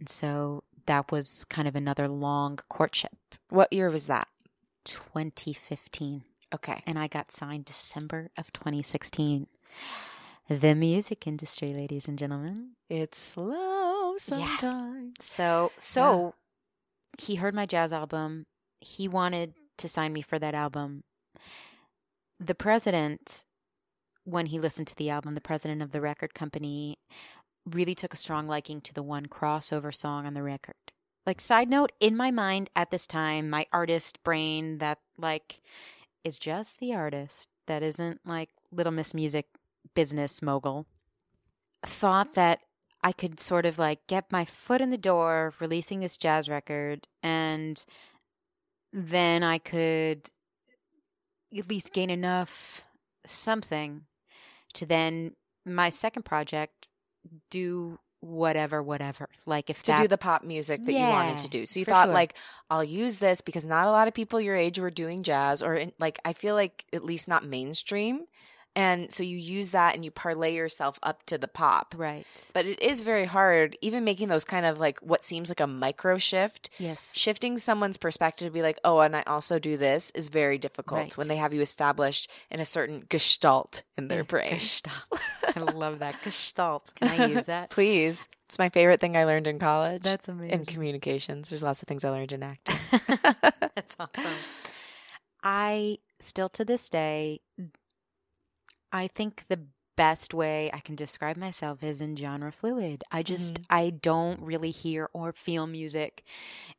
And so that was kind of another long courtship. What year was that? 2015. Okay. And I got signed December of 2016. The music industry, ladies and gentlemen. It's slow Yeah. sometimes. So, so he heard my jazz album. He wanted to sign me for that album. The president, when he listened to the album, the president of the record company really took a strong liking to the one crossover song on the record. Like, side note, in my mind at this time, my artist brain that, like, is just the artist that isn't like Little Miss Music business mogul, thought that I could sort of like get my foot in the door releasing this jazz record and then I could at least gain enough something to then my second project do whatever whatever like if To that do the pop music that you wanted to do. So you thought, sure. like, I'll use this because not a lot of people your age were doing jazz, or in, like, I feel like at least not mainstream. And so you use that and you parlay yourself up to the pop. Right. But it is very hard, even making those kind of like what seems like a micro shift. Yes. Shifting someone's perspective to be like, oh, and I also do this is very difficult Right. when they have you established in a certain gestalt in their Yeah, brain. Gestalt. I love that. Gestalt. Can I use that? Please. It's my favorite thing I learned in college. That's amazing. in communications. There's lots of things I learned in acting. That's awesome. I still to this day, I think the best way I can describe myself is in genre fluid. I just, Mhm. I don't really hear or feel music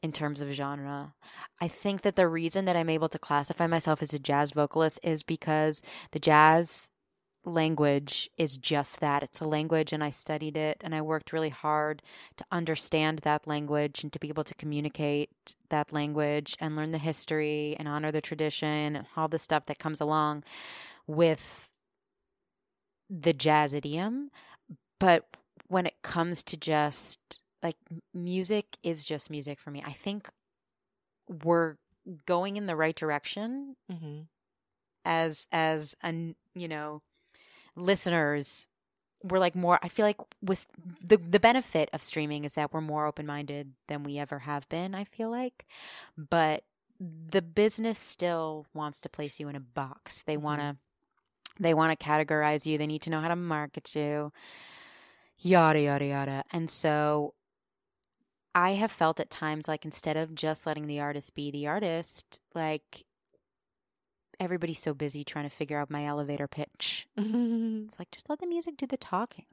in terms of genre. I think that the reason that I'm able to classify myself as a jazz vocalist is because the jazz language is just that. It's a language, and I studied it and I worked really hard to understand that language and to be able to communicate that language and learn the history and honor the tradition and all the stuff that comes along with the jazz idiom. But when it comes to just like music is just music for me. I think we're going in the right direction hmm as as an you know listeners we're like more i feel like with the the benefit of streaming is that we're more open-minded than we ever have been i feel like but the business still wants to place you in a box they want to they want to categorize you they need to know how to market you yada yada yada and so i have felt at times like instead of just letting the artist be the artist like everybody's so busy trying to figure out my elevator pitch. It's like just let the music do the talking.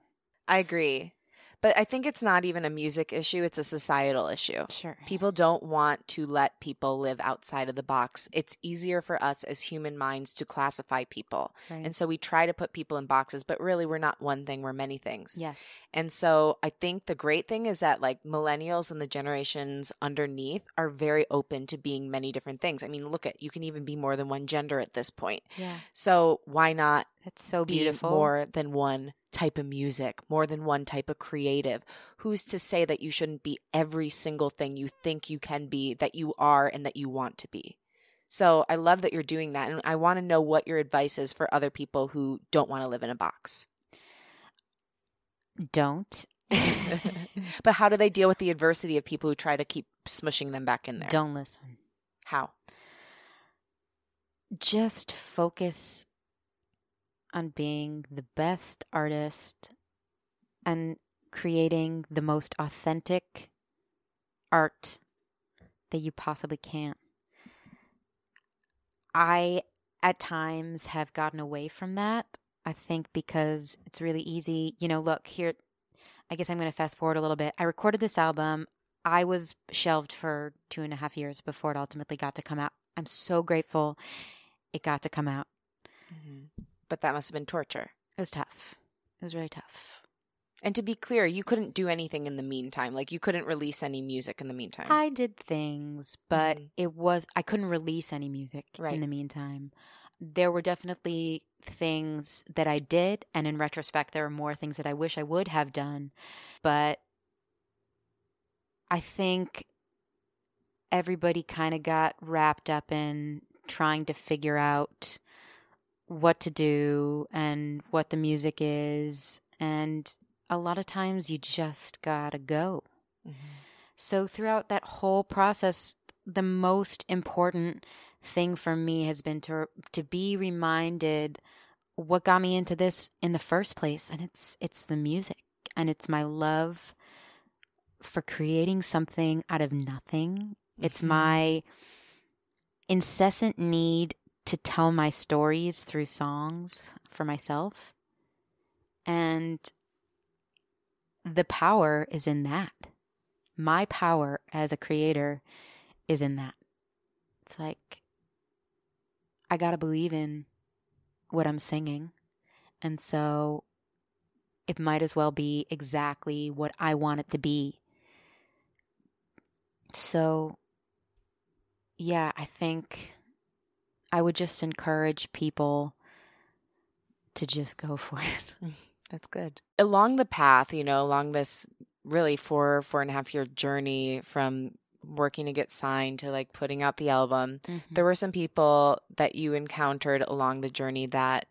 I agree. But I think it's not even a music issue, it's a societal issue. Sure. People don't want to let people live outside of the box. It's easier for us as human minds to classify people. Right. And so we try to put people in boxes, but really we're not one thing, we're many things. yes. And so I think the great thing is that like millennials and the generations underneath are very open to being many different things. I mean, look at you can even be more than one gender at this point. Yeah. So why not That's so be beautiful. more than one type of music, more than one type of creative? Who's to say that you shouldn't be every single thing you think you can be, that you are, and that you want to be? So I love that you're doing that. And I want to know what your advice is for other people who don't want to live in a box. Don't. but how do they deal with the adversity of people who try to keep smushing them back in there? Don't listen. How? Just focus on being the best artist and creating the most authentic art that you possibly can. I, at times, have gotten away from that. I think because it's really easy. You know, look, here, I guess I'm going to fast forward a little bit. I recorded this album. I was shelved for two and a half years before it ultimately got to come out. I'm so grateful it got to come out. Mm-hmm. But that must have been torture. It was tough. It was really tough. And to be clear, you couldn't do anything in the meantime. Like you couldn't release any music in the meantime. I did things, but Mhm. it was I couldn't release any music Right. in the meantime. There were definitely things that I did, and in retrospect, there are more things that I wish I would have done. But I think everybody kind of got wrapped up in trying to figure out what to do and what the music is. And a lot of times you just gotta go. Mhm. So throughout that whole process, the most important thing for me has been to to be reminded what got me into this in the first place, and it's it's the music, and it's my love for creating something out of nothing. It's Mhm. my incessant need to tell my stories through songs for myself. And the power is in that. My power as a creator is in that. It's like, I got to believe in what I'm singing. And so it might as well be exactly what I want it to be. So, yeah, I think I would just encourage people to just go for it. That's good. Along the path, you know, along this really four, four and a half year journey from working to get signed to like putting out the album, there were some people that you encountered along the journey that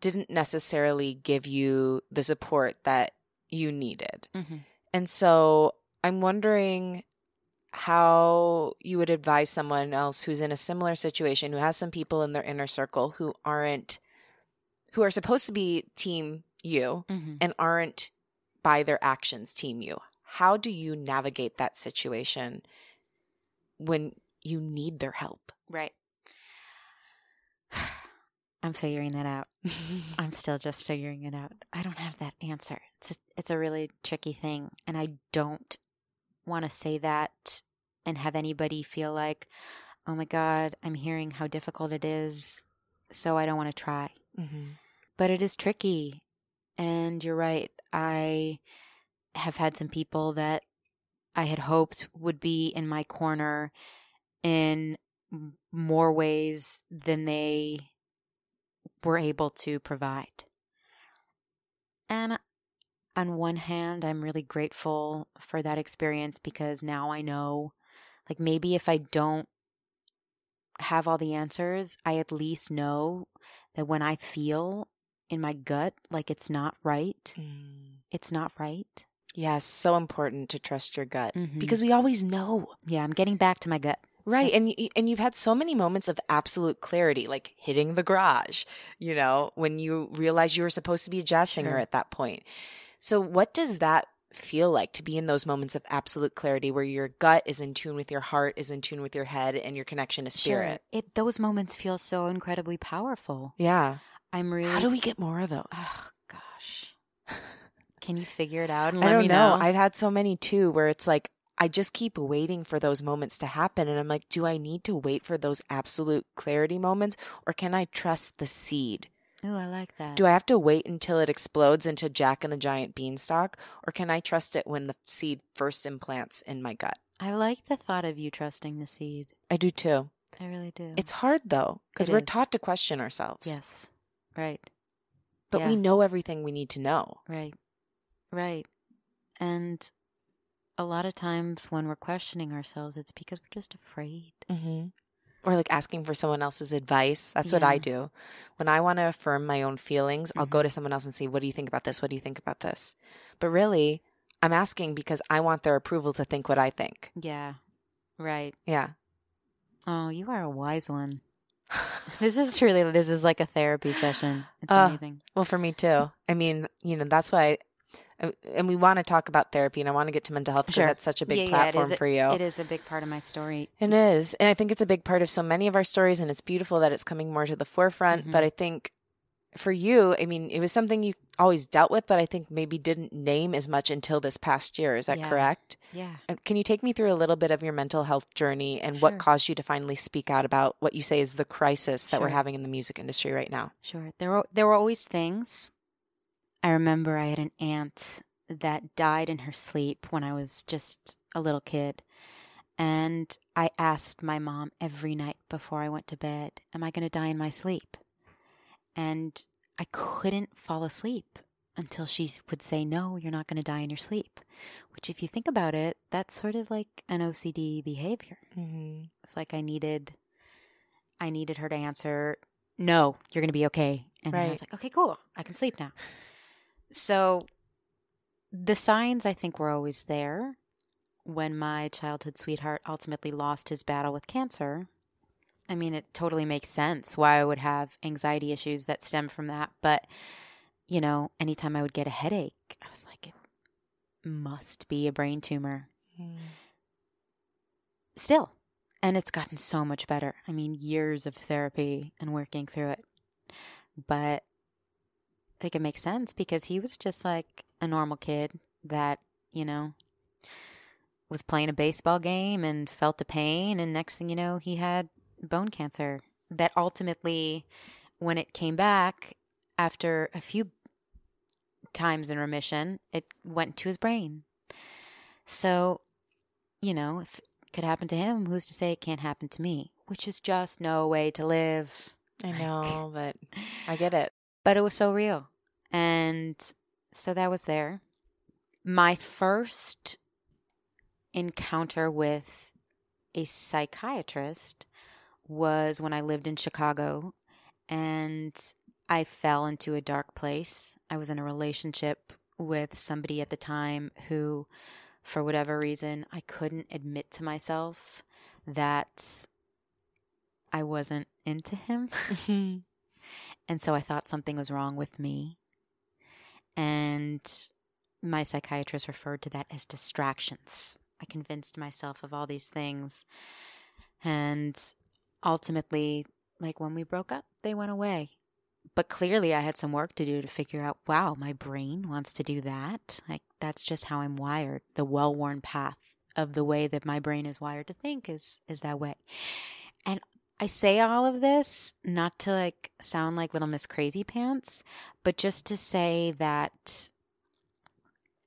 didn't necessarily give you the support that you needed. Mm-hmm. And so I'm wondering how you would advise someone else who's in a similar situation, who has some people in their inner circle who aren't, who are supposed to be team you Mm-hmm. and aren't by their actions team you. How do you navigate that situation when you need their help? Right. I'm figuring that out. I'm still just figuring it out. I don't have that answer. It's a, it's a really tricky thing, and I don't want to say that and have anybody feel like, "Oh my god, I'm hearing how difficult it is, so I don't want to try." mm-hmm. But it is tricky, and you're right. I have had some people that I had hoped would be in my corner in more ways than they were able to provide. And on one hand, I'm really grateful for that experience because now I know, like, maybe if I don't have all the answers, I at least know that when I feel in my gut like it's not right, it's not right. Yes, so important to trust your gut Mhm. because we always know. Yeah, I'm getting back to my gut. Right. That's- And and you've had so many moments of absolute clarity, like hitting the garage, you know, when you realize you were supposed to be a jazz singer Sure. at that point. So what does that feel like to be in those moments of absolute clarity where your gut is in tune with your heart, is in tune with your head, and your connection to spirit? Sure. It those moments feel so incredibly powerful. Yeah. I'm really How do we get more of those? Oh gosh. Can you figure it out and I let don't me know. know? I've had so many too where it's like I just keep waiting for those moments to happen and I'm like, do I need to wait for those absolute clarity moments or can I trust the seed? Ooh, I like that. Do I have to wait until it explodes into Jack and the Giant Beanstalk or can I trust it when the seed first implants in my gut? I like the thought of you trusting the seed. I do too. I really do. It's hard though because we're is. taught to question ourselves. yes. Right. But Yeah. we know everything we need to know. Right. Right. And a lot of times when we're questioning ourselves, it's because we're just afraid. Mm-hmm. Or like asking for someone else's advice. That's what I do. When I want to affirm my own feelings, I'll Mm-hmm. go to someone else and say, What do you think about this? What do you think about this? But really, I'm asking because I want their approval to think what I think. Yeah. Right. Yeah. Oh, you are a wise one. This is truly this is like a therapy session. It's Uh, amazing. Well, for me too. I mean, you know, that's why. I, and we want to talk about therapy, and I want to get to mental health because Sure. that's such a big Yeah, yeah, it platform is. for you. It is a big part of my story. It is. And I think it's a big part of so many of our stories, and it's beautiful that it's coming more to the forefront. Mhm. But I think for you, I mean, it was something you always dealt with, but I think maybe didn't name as much until this past year. Is that Yeah. correct? Yeah. Can you take me through a little bit of your mental health journey and what caused you to finally speak out about what you say is the crisis that we're having in the music industry right now? Sure. There were there were always things. I remember I had an aunt that died in her sleep when I was just a little kid. And I asked my mom every night before I went to bed, Am I going to die in my sleep? And I couldn't fall asleep until she would say, No, you're not going to die in your sleep. Which, if you think about it, that's sort of like an OCD behavior. Mm-hmm. It's like I needed, I needed her to answer, "No, you're gonna be okay." And then I was like, "Okay, cool, I can sleep now." So, the signs I think were always there. When my childhood sweetheart ultimately lost his battle with cancer, I mean, it totally makes sense why I would have anxiety issues that stem from that. But you know, anytime I would get a headache, I was like, "It must be a brain tumor." Mm. still. And it's gotten so much better. I mean, years of therapy and working through it. But like it makes sense because he was just like a normal kid that, you know, was playing a baseball game and felt a pain and next thing you know, he had bone cancer that ultimately when it came back after a few times in remission, it went to his brain. So, you know, if it could happen to him, who's to say it can't happen to me? Which is just no way to live. I know, but I get it. But it was so real. And so that was there. My first encounter with a psychiatrist was when I lived in Chicago and I fell into a dark place. I was in a relationship with somebody at the time who, for whatever reason, I couldn't admit to myself that I wasn't into him. Mm-hmm. and so I thought something was wrong with me. And my psychiatrist referred to that as distractions. I convinced myself of all these things. And ultimately, like when we broke up, they went away. But clearly, I had some work to do to figure out wow, my brain wants to do that. Like, that's just how I'm wired. The well worn path of the way that my brain is wired to think is, is that way. And I say all of this not to like sound like little Miss Crazy Pants, but just to say that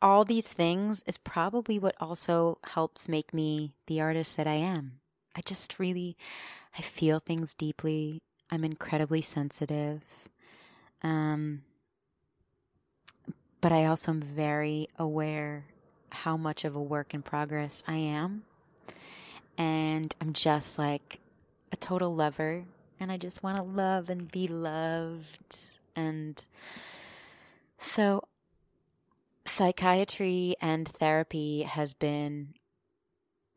all these things is probably what also helps make me the artist that I am. I just really I feel things deeply. I'm incredibly sensitive. Um but I also am very aware how much of a work in progress I am. And I'm just like a total lover and I just want to love and be loved. And so psychiatry and therapy has been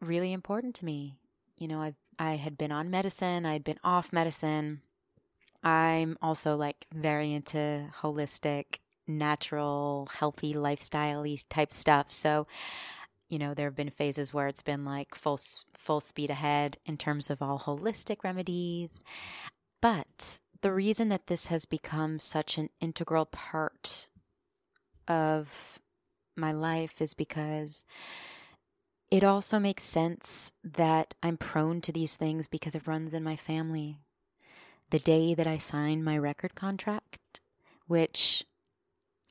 really important to me. You know, I I had been on medicine, I'd been off medicine. I'm also like very into holistic, natural, healthy lifestyle type stuff. So you know there have been phases where it's been like full full speed ahead in terms of all holistic remedies but the reason that this has become such an integral part of my life is because it also makes sense that I'm prone to these things because it runs in my family. The day that I signed my record contract, which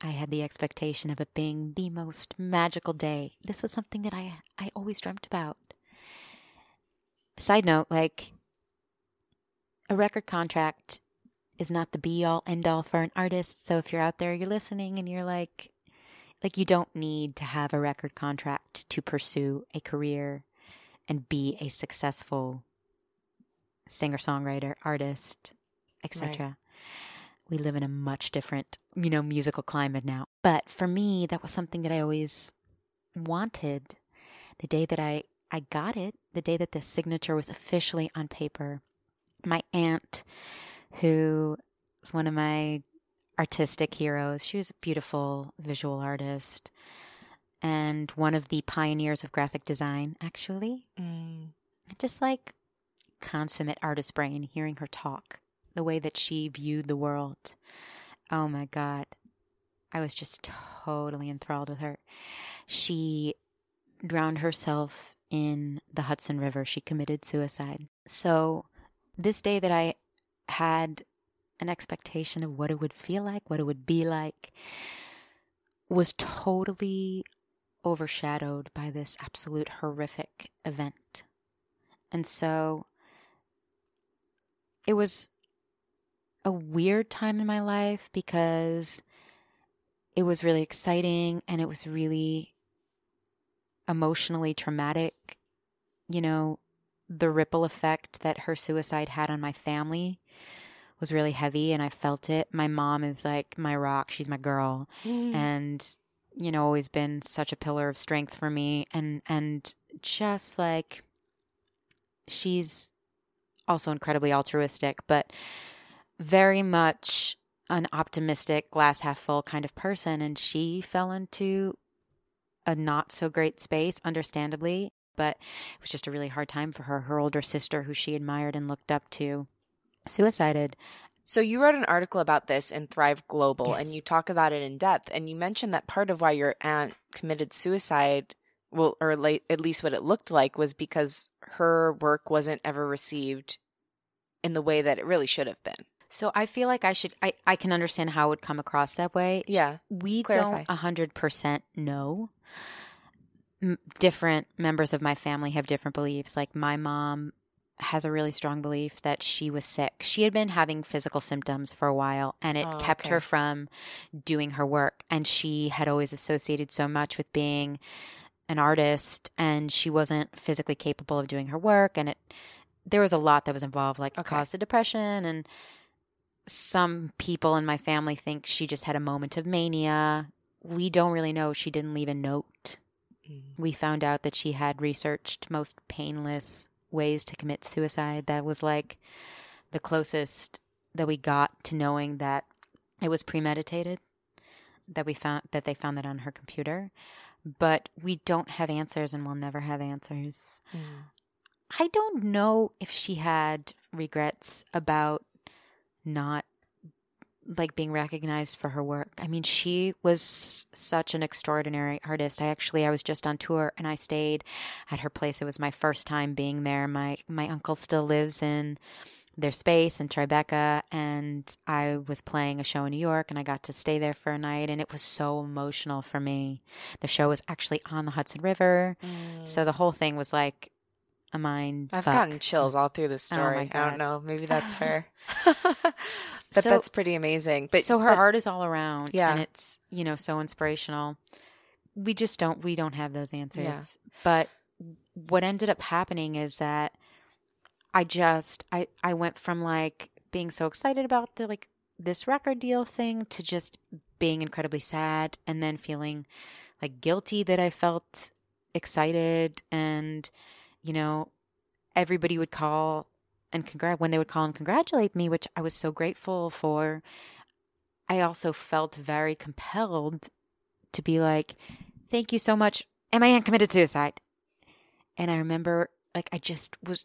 I had the expectation of it being the most magical day. This was something that I I always dreamt about. Side note, like a record contract is not the be all end all for an artist. So if you're out there, you're listening and you're like like you don't need to have a record contract to pursue a career and be a successful singer-songwriter, artist, etc. Right we live in a much different, you know, musical climate now. But for me, that was something that I always wanted. The day that I I got it, the day that the signature was officially on paper, my aunt, who was one of my artistic heroes, she was a beautiful visual artist and one of the pioneers of graphic design, actually. Mm. Just like consummate artist brain, hearing her talk the way that she viewed the world. Oh my God. I was just totally enthralled with her. She drowned herself in the Hudson River. She committed suicide. So, this day that I had an expectation of what it would feel like, what it would be like, was totally overshadowed by this absolute horrific event. And so, it was a weird time in my life because it was really exciting and it was really emotionally traumatic. You know, the ripple effect that her suicide had on my family was really heavy and I felt it. My mom is like my rock, she's my girl. Mm. And you know, always been such a pillar of strength for me and and just like she's also incredibly altruistic, but very much an optimistic, glass half full kind of person. And she fell into a not so great space, understandably, but it was just a really hard time for her. Her older sister, who she admired and looked up to, suicided. So you wrote an article about this in Thrive Global yes. and you talk about it in depth and you mentioned that part of why your aunt committed suicide well or at least what it looked like was because her work wasn't ever received in the way that it really should have been. So I feel like I should I, I can understand how it would come across that way. Yeah. We Clarify. don't 100% know. M- different members of my family have different beliefs. Like my mom has a really strong belief that she was sick. She had been having physical symptoms for a while and it oh, kept okay. her from doing her work and she had always associated so much with being an artist and she wasn't physically capable of doing her work and it there was a lot that was involved like okay. caused of depression and some people in my family think she just had a moment of mania. We don't really know. She didn't leave a note. Mm. We found out that she had researched most painless ways to commit suicide. That was like the closest that we got to knowing that it was premeditated. That we found that they found that on her computer. But we don't have answers and we'll never have answers. Mm. I don't know if she had regrets about not like being recognized for her work. I mean, she was such an extraordinary artist. I actually I was just on tour and I stayed at her place. It was my first time being there. My my uncle still lives in their space in Tribeca and I was playing a show in New York and I got to stay there for a night and it was so emotional for me. The show was actually on the Hudson River. Mm. So the whole thing was like a mind I've fuck. gotten chills all through the oh story. my I don't know. Maybe that's her. but So- that's pretty amazing. But so her but- art is all around Yeah. and it's you know so inspirational we just don't we don't have those answers but what ended up happening is that i just i i went from like being so excited about the like this record deal thing to just being incredibly sad and then feeling like guilty that i felt excited and you know everybody would call and congrat when they would call and congratulate me which i was so grateful for I also felt very compelled to be like, thank you so much. And my aunt committed suicide. And I remember, like, I just was,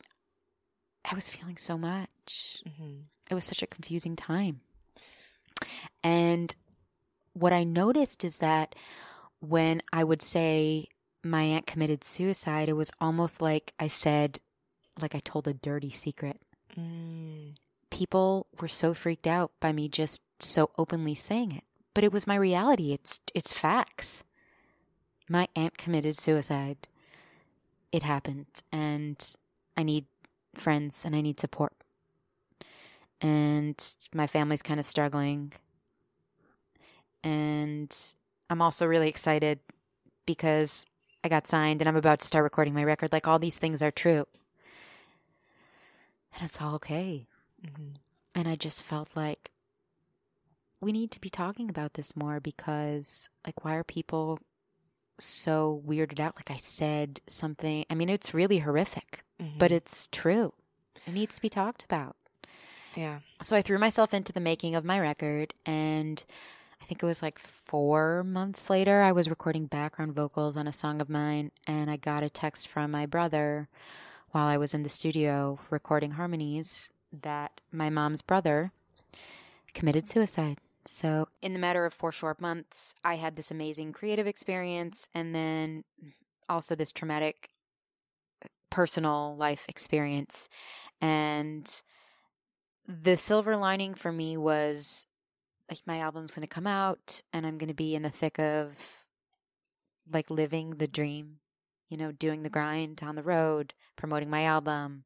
I was feeling so much. Mhm. It was such a confusing time. And what I noticed is that when I would say my aunt committed suicide, it was almost like I said, like I told a dirty secret Mm. people were so freaked out by me just so openly saying it. But it was my reality. It's it's facts. My aunt committed suicide. It happened and I need friends and I need support. And my family's kind of struggling. And I'm also really excited because I got signed and I'm about to start recording my record. Like all these things are true. And it's all okay. Mhm. And I just felt like we need to be talking about this more because, like, why are people so weirded out? Like, I said something. I mean, it's really horrific, but Mhm. it's true. It needs to be talked about. yeah. So I threw myself into the making of my record, and I think it was like four months later, I was recording background vocals on a song of mine, and I got a text from my brother while I was in the studio recording harmonies that my mom's brother committed suicide. So, in the matter of four short months, I had this amazing creative experience and then also this traumatic uh, personal life experience. And the silver lining for me was like my album's going to come out and I'm going to be in the thick of like living the dream, you know, doing the mm-hmm. grind on the road, promoting my album.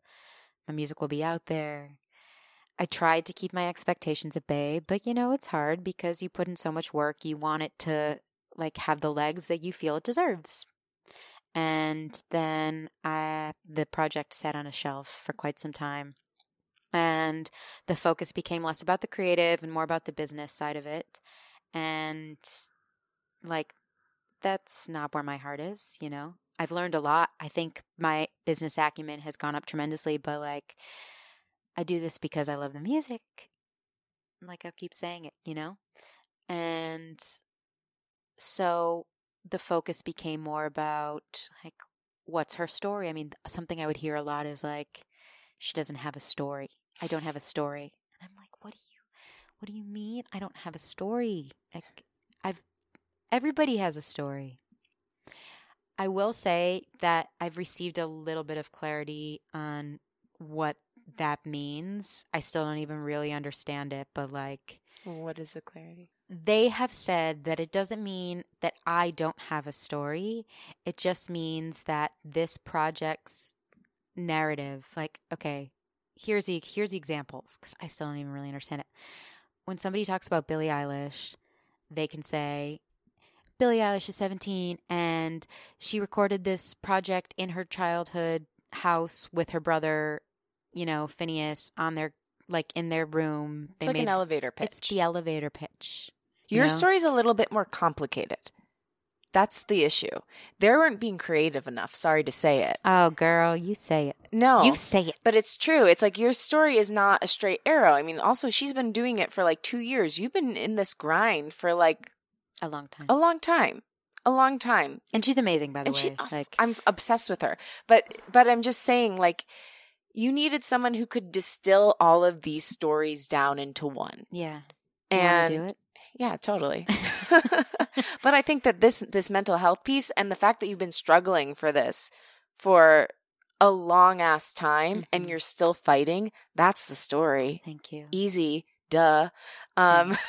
My music will be out there. I tried to keep my expectations at bay, but you know, it's hard because you put in so much work. You want it to like have the legs that you feel it deserves. And then I, the project sat on a shelf for quite some time. And the focus became less about the creative and more about the business side of it. And like, that's not where my heart is, you know? I've learned a lot. I think my business acumen has gone up tremendously, but like, I do this because I love the music. Like, I keep saying it, you know? And so the focus became more about like, what's her story? I mean, something I would hear a lot is like, she doesn't have a story. I don't have a story. And I'm like, what do you, what do you mean? I don't have a story. Like, I've, everybody has a story. I will say that I've received a little bit of clarity on what that means. I still don't even really understand it, but like, What is the clarity? they have said that it doesn't mean that I don't have a story. It just means that this project's narrative, like, okay, here's the here's the examples because I still don't even really understand it. When somebody talks about Billie Eilish, they can say Billie Eilish is 17 and she recorded this project in her childhood house with her brother, you know, Finneas on their like in their room. It's like an elevator pitch. It's the elevator pitch. you Your know? story's a little bit more complicated. That's the issue. They weren't being creative enough. Sorry to say it. Oh, girl, you say it. No. You say it. But it's true. It's like your story is not a straight arrow. I mean, also, she's been doing it for like two years. You've been in this grind for like A long time. a long time. A long time. And she's amazing, by the And way. she, like, I'm obsessed with her. But, but I'm just saying, like, you needed someone who could distill all of these stories down into one. yeah. You And do it? Yeah, totally. but I think that this this mental health piece and the fact that you've been struggling for this for a long ass time and Mhm. you're still fighting, that's the story. Thank you. Easy, duh. Um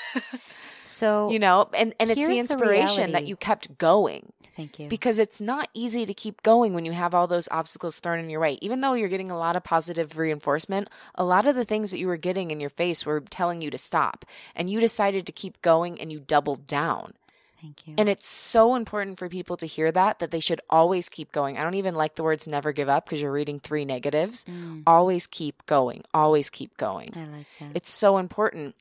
So, you know, and and it's the here's the inspiration that you kept going thank you. because it's not easy to keep going when you have all those obstacles thrown in your way. Even though you're getting a lot of positive reinforcement, a lot of the things that you were getting in your face were telling you to stop. And you decided to keep going and you doubled down. Thank you. And it's so important for people to hear that, that they should always keep going. I don't even like the words never give up because you're reading three negatives. Mm, Always keep going. Always keep going. I like that. It's so important.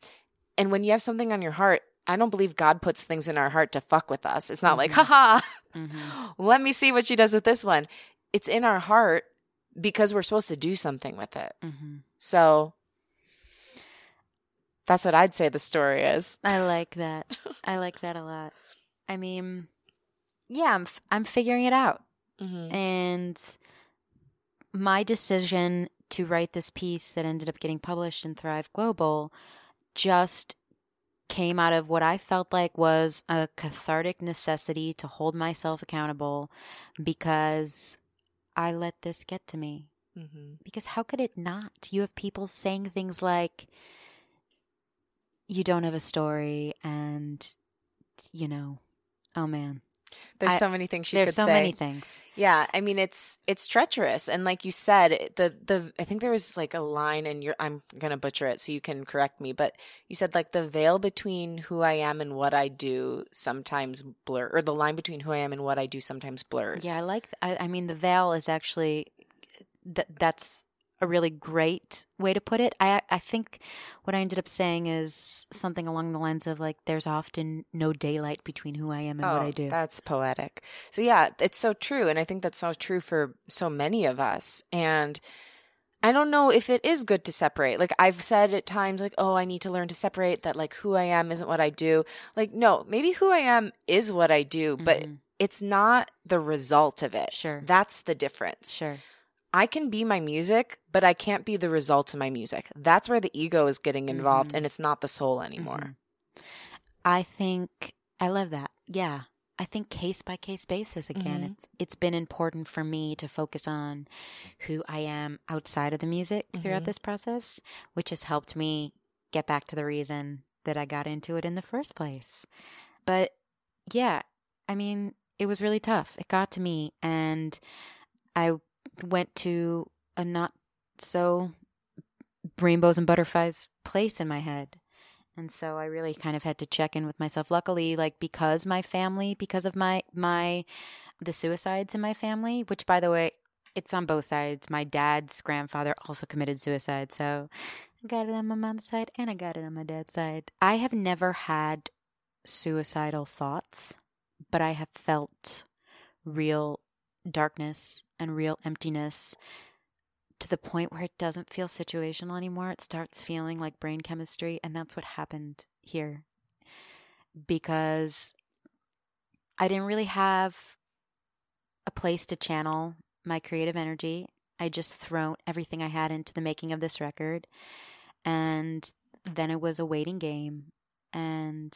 And when you have something on your heart, I don't believe God puts things in our heart to fuck with us. It's not like, Mhm. haha, Mhm. let me see what she does with this one. It's in our heart because we're supposed to do something with it. Mhm. So that's what I'd say the story is. I like that. I like that a lot. I mean, yeah, I'm f- I'm figuring it out. Mm-hmm. And my decision to write this piece that ended up getting published in Thrive Global just came out of what I felt like was a cathartic necessity to hold myself accountable because I let this get to me. Mm-hmm. Because how could it not? You have people saying things like, you don't have a story, and, you know, oh man. There's I- so many things she There's could so say. many things. Yeah, I mean it's it's treacherous, and like you said, the the I think there was like a line, and you're I'm gonna butcher it, so you can correct me, but you said like the veil between who I am and what I do sometimes blur, or the line between who I am and what I do sometimes blurs. Yeah, I like. Th- I, I mean, the veil is actually th- that's a really great way to put it. I I think what I ended up saying is something along the lines of like, "There's often no daylight between who I am and what I do." Oh, That's poetic. So yeah, it's so true, and I think that's so true for so many of us. And I don't know if it is good to separate. Like I've said at times, like, oh, I need to learn to separate that. Like who I am isn't what I do. Like no, maybe who I am is what I do, but Mhm. it's not the result of it. Sure. That's the difference. sure. I can be my music, but I can't be the result of my music. That's where the ego is getting involved, Mhm. and it's not the soul anymore. Mhm. I think I love that. Yeah. I think case by case basis again. Mhm. It's it's been important for me to focus on who I am outside of the music throughout Mhm. this process, which has helped me get back to the reason that I got into it in the first place. But yeah, I mean, it was really tough. It got to me and I went to a not so rainbows and butterflies place in my head. And so I really kind of had to check in with myself. Luckily, like because my family, because of my my the suicides in my family, which by the way, it's on both sides. My dad's grandfather also committed suicide, so I got it on my mom's side and I got it on my dad's side. I have never had suicidal thoughts, but I have felt real darkness and real emptiness to the point where it doesn't feel situational anymore. It starts feeling like brain chemistry. And that's what happened here. Because I didn't really have a place to channel my creative energy. I just thrown everything I had into the making of this record. And then it was a waiting game. And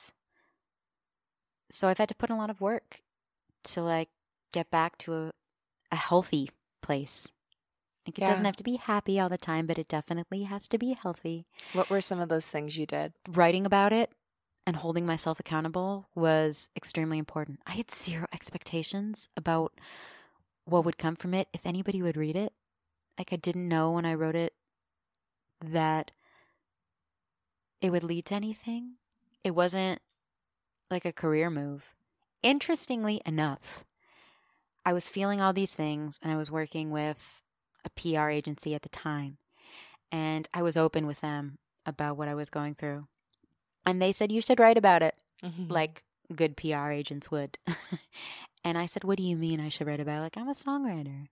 so I've had to put in a lot of work to like get back to a, a healthy place. Like it doesn't have to be happy all the time, but it definitely has to be healthy. What were some of those things you did? Writing about it and holding myself accountable was extremely important. I had zero expectations about what would come from it, if anybody would read it. Like I didn't know when I wrote it that it would lead to anything. It wasn't like a career move. Interestingly enough, I was feeling all these things and I was working with a PR agency at the time. and I was open with them about what I was going through. And they said, You should write about it, Mhm. like good PR agents would. and I said, What do you mean I should write about it? Like, I'm a songwriter.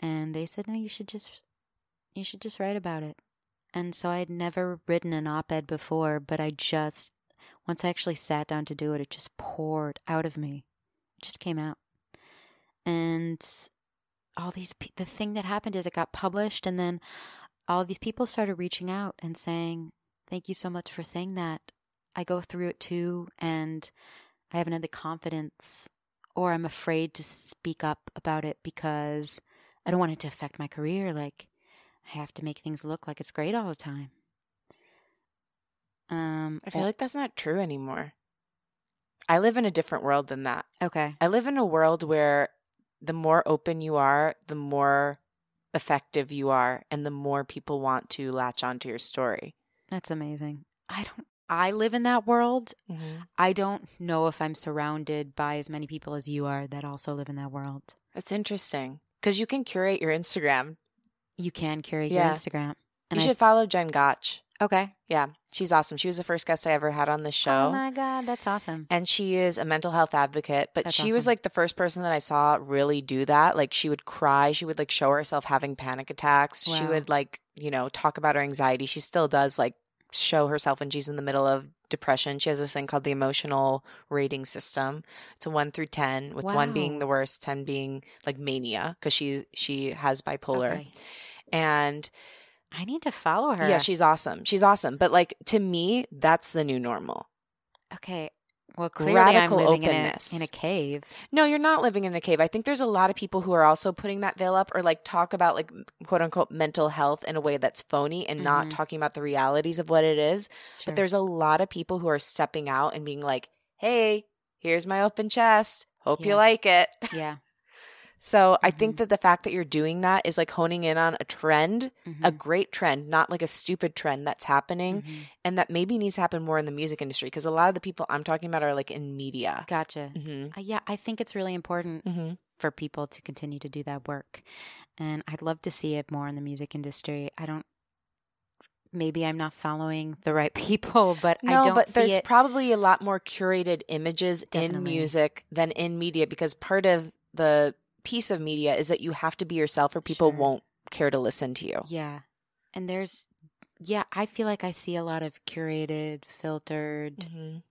And they said, No, you should just you should just write about it. And so I had never written an op ed before, but I just once I actually sat down to do it, it just poured out of me. It just came out. And all these pe- the thing that happened is it got published and then all these people started reaching out and saying, "Thank you so much for saying that. I go through it too and I haven't had the confidence or I'm afraid to speak up about it because I don't want it to affect my career like I have to make things look like it's great all the time." Um I feel like that's not true anymore. I live in a different world than that. okay. I live in a world where the more open you are, the more effective you are, and the more people want to latch onto your story. That's amazing. I don't I live in that world. Mm-hmm. I don't know if I'm surrounded by as many people as you are that also live in that world. That's interesting because you can curate your Instagram. You can curate Yeah. your Instagram. And you I- should follow Jen Gotch. Okay. Yeah, she's awesome. She was the first guest I ever had on the oh show. Oh my god, that's awesome. and she is a mental health advocate but That's she was like the first person that i saw really do that like she would cry she would like show herself having panic attacks she would like you know talk about her anxiety she still does like show herself when she's in the middle of depression she has this thing called the emotional rating system it's a 1 through 10 with 1 being the worst 10 being like mania because she she has bipolar Okay. and I need to follow her. yeah she's awesome she's awesome but like to me that's the new normal okay. Well, clearly Radical I'm living in a, in a cave. No, you're not living in a cave. I think there's a lot of people who are also putting that veil up or like talk about like quote unquote mental health in a way that's phony and not Mhm. talking about the realities of what it is. Sure. But there's a lot of people who are stepping out and being like, hey, here's my open chest. Hope you like it. yeah. So I think Mhm. that the fact that you're doing that is like honing in on a trend, a Mhm. great trend, not like a stupid trend that's happening Mhm. and that maybe needs to happen more in the music industry because a lot of the people I'm talking about are like in media. Gotcha. hmm Uh, yeah, I think it's really important hmm for people to continue to do that work. And I'd love to see it more in the music industry. I don't maybe I'm not following the right people, but No, I don't but there's it. probably a lot more curated images in music than in media because part of the piece of media is that you have to be yourself or people Sure. won't care to listen to you. yeah. And there's yeah, I feel like I see a lot of curated, filtered Mhm.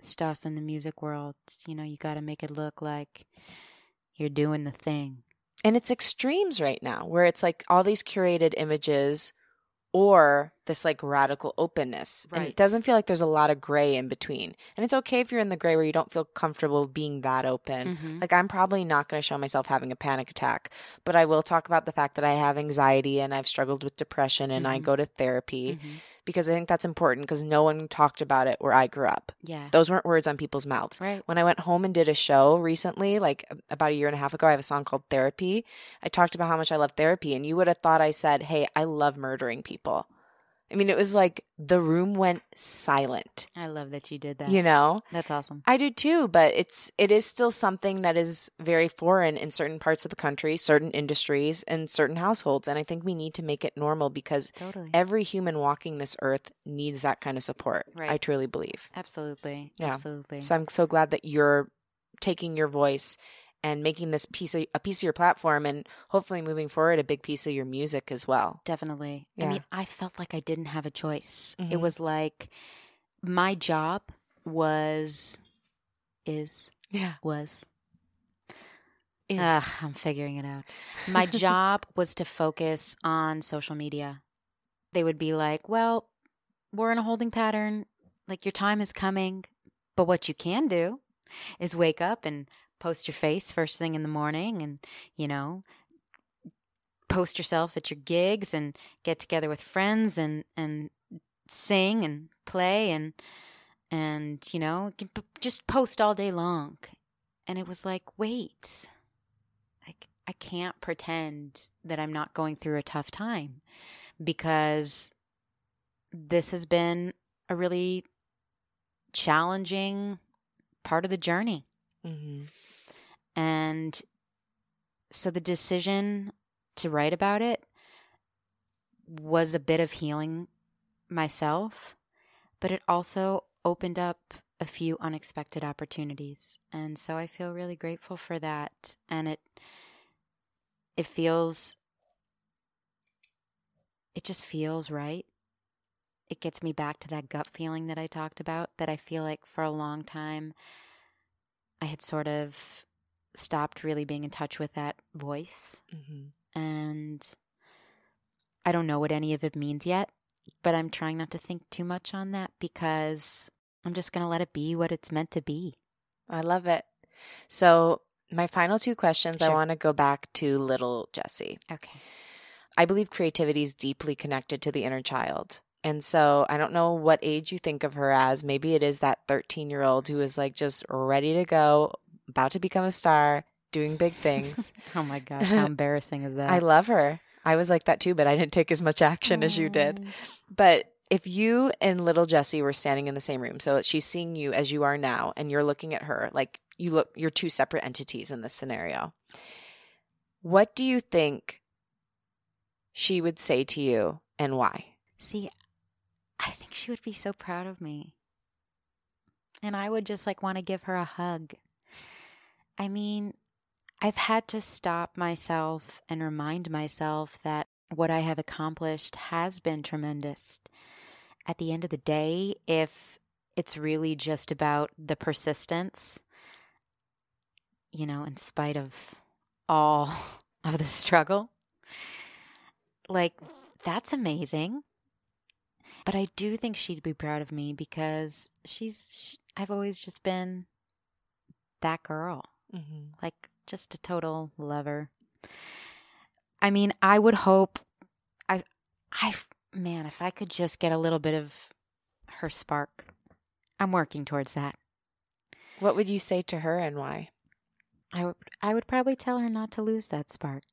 stuff in the music world. You know, you got to make it look like you're doing the thing. And it's extremes right now where it's like all these curated images or this like radical openness. And it doesn't feel like there's a lot of gray in between. And it's okay if you're in the gray where you don't feel comfortable being that open. Mhm. Like I'm probably not going to show myself having a panic attack, but I will talk about the fact that I have anxiety and I've struggled with depression and I Mhm. go to therapy Mhm. because I think that's important because no one talked about it where I grew up. Yeah. Those weren't words on people's mouths. Right. When I went home and did a show recently, like about a year and a half ago, I have a song called Therapy. I talked about how much I love therapy, and you would have thought I said, Hey, I love murdering people. I mean, it was like the room went silent, I love that you did that. you know? That's awesome. I do too, but it's it is still something that is very foreign in certain parts of the country, certain industries, and certain households. And I think we need to make it normal because Totally. every human walking this earth needs that kind of support. Right. I truly believe. Absolutely. Yeah. Absolutely. So I'm so glad that you're taking your voice and making this piece of a piece of your platform and hopefully moving forward a big piece of your music as well. Definitely. Yeah. I mean, I felt like I didn't have a choice. It Mhm. was like my job was, is, Yeah. was. Is. Ugh, I'm figuring it out. My job was to focus on social media. They would be like, well, we're in a holding pattern. Like, your time is coming. But what you can do is wake up and post your face first thing in the morning and, you know, post yourself at your gigs and get together with friends and, and sing and play and, and, you know, just post all day long. And it was like, wait, i can't pretend that I'm not going through a tough time because this has been a really challenging part of the journey. Mhm. And so the decision to write about it was a bit of healing myself, but it also opened up a few unexpected opportunities. And so I feel really grateful for that. And it it feels it just feels right. It gets me back to that gut feeling that I talked about that I feel like for a long time I had sort of stopped really being in touch with that voice. Mm-hmm. And I don't know what any of it means yet, but I'm trying not to think too much on that because I'm just going to let it be what it's meant to be. I love it. So, my final two questions, sure. I want to go back to little Jesse. Okay. I believe creativity is deeply connected to the inner child. And so I don't know what age you think of her as. Maybe it is that 13 year old who is like just ready to go, about to become a star, doing big things. oh my gosh, how embarrassing is that? I love her. I was like that too, but I didn't take as much action as you did. Oh. But if you and little Jesse were standing in the same room, so she's seeing you as you are now, and you're looking at her, like you look, you're two separate entities in this scenario. What do you think she would say to you and why? See, I think she would be so proud of me. And I would just like want to give her a hug. I mean, I've had to stop myself and remind myself that what I have accomplished has been tremendous at the end of the day, if it's really just about the persistence, you know, in spite of all of the struggle, like that's amazing. But I do think she'd be proud of me because she's, she, I've always just been that girl, mm-hmm. like just a total lover. I mean, I would hope I, I man, if I could just get a little bit of her spark. I'm working towards that. What would you say to her and why? I would I would probably tell her not to lose that spark.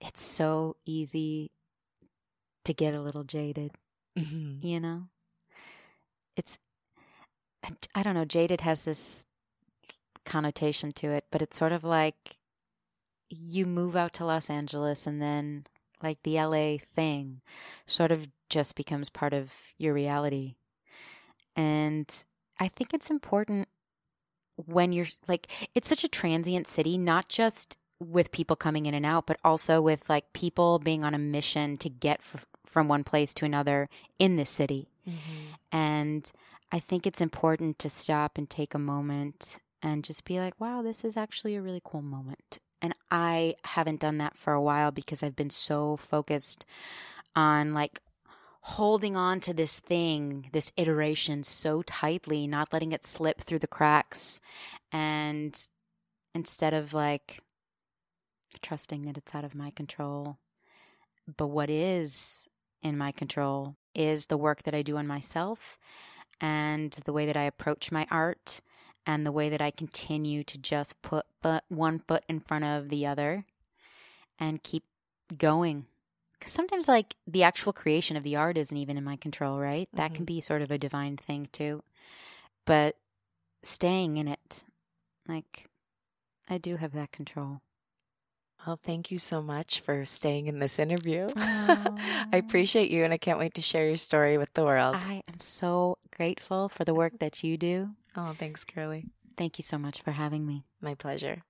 It's so easy to get a little jaded. Mm-hmm. You know? It's I don't know, jaded has this connotation to it, but it's sort of like you move out to Los Angeles and then like the LA thing, sort of just becomes part of your reality. And I think it's important when you're like, it's such a transient city, not just with people coming in and out, but also with like people being on a mission to get f- from one place to another in this city. Mm-hmm. And I think it's important to stop and take a moment and just be like, wow, this is actually a really cool moment. And I haven't done that for a while because I've been so focused on like holding on to this thing, this iteration so tightly, not letting it slip through the cracks. And instead of like trusting that it's out of my control. But what is in my control is the work that I do on myself and the way that I approach my art and the way that I continue to just put but one foot in front of the other and keep going. Because sometimes, like, the actual creation of the art isn't even in my control, right? Mm-hmm. That can mm-hmm. be sort of a divine thing, too. But staying in it, like, I do have that control. Well, thank you so much for staying in this interview. I appreciate you and I can't wait to share your story with the world. I am so grateful for the work that you do. Oh, thanks, Curly. Thank you so much for having me. My pleasure.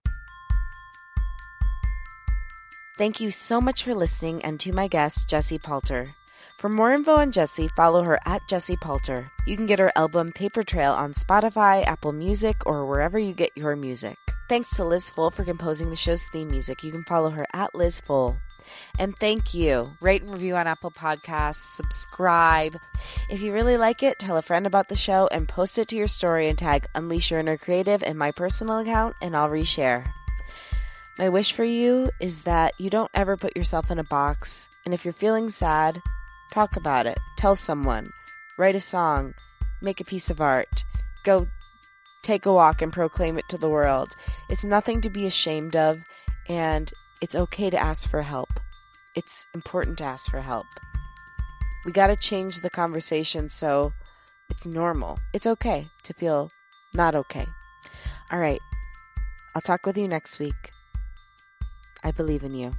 Thank you so much for listening and to my guest, Jesse Palter. For more info on Jesse, follow her at Jesse Palter. You can get her album Paper Trail on Spotify, Apple Music, or wherever you get your music. Thanks to Liz Full for composing the show's theme music. You can follow her at Liz Full. And thank you. Rate and review on Apple Podcasts, subscribe. If you really like it, tell a friend about the show and post it to your story and tag Unleash Your Inner Creative in my personal account, and I'll reshare. My wish for you is that you don't ever put yourself in a box. And if you're feeling sad, talk about it. Tell someone. Write a song. Make a piece of art. Go take a walk and proclaim it to the world. It's nothing to be ashamed of, and it's okay to ask for help. It's important to ask for help. We got to change the conversation so it's normal. It's okay to feel not okay. All right. I'll talk with you next week. I believe in you.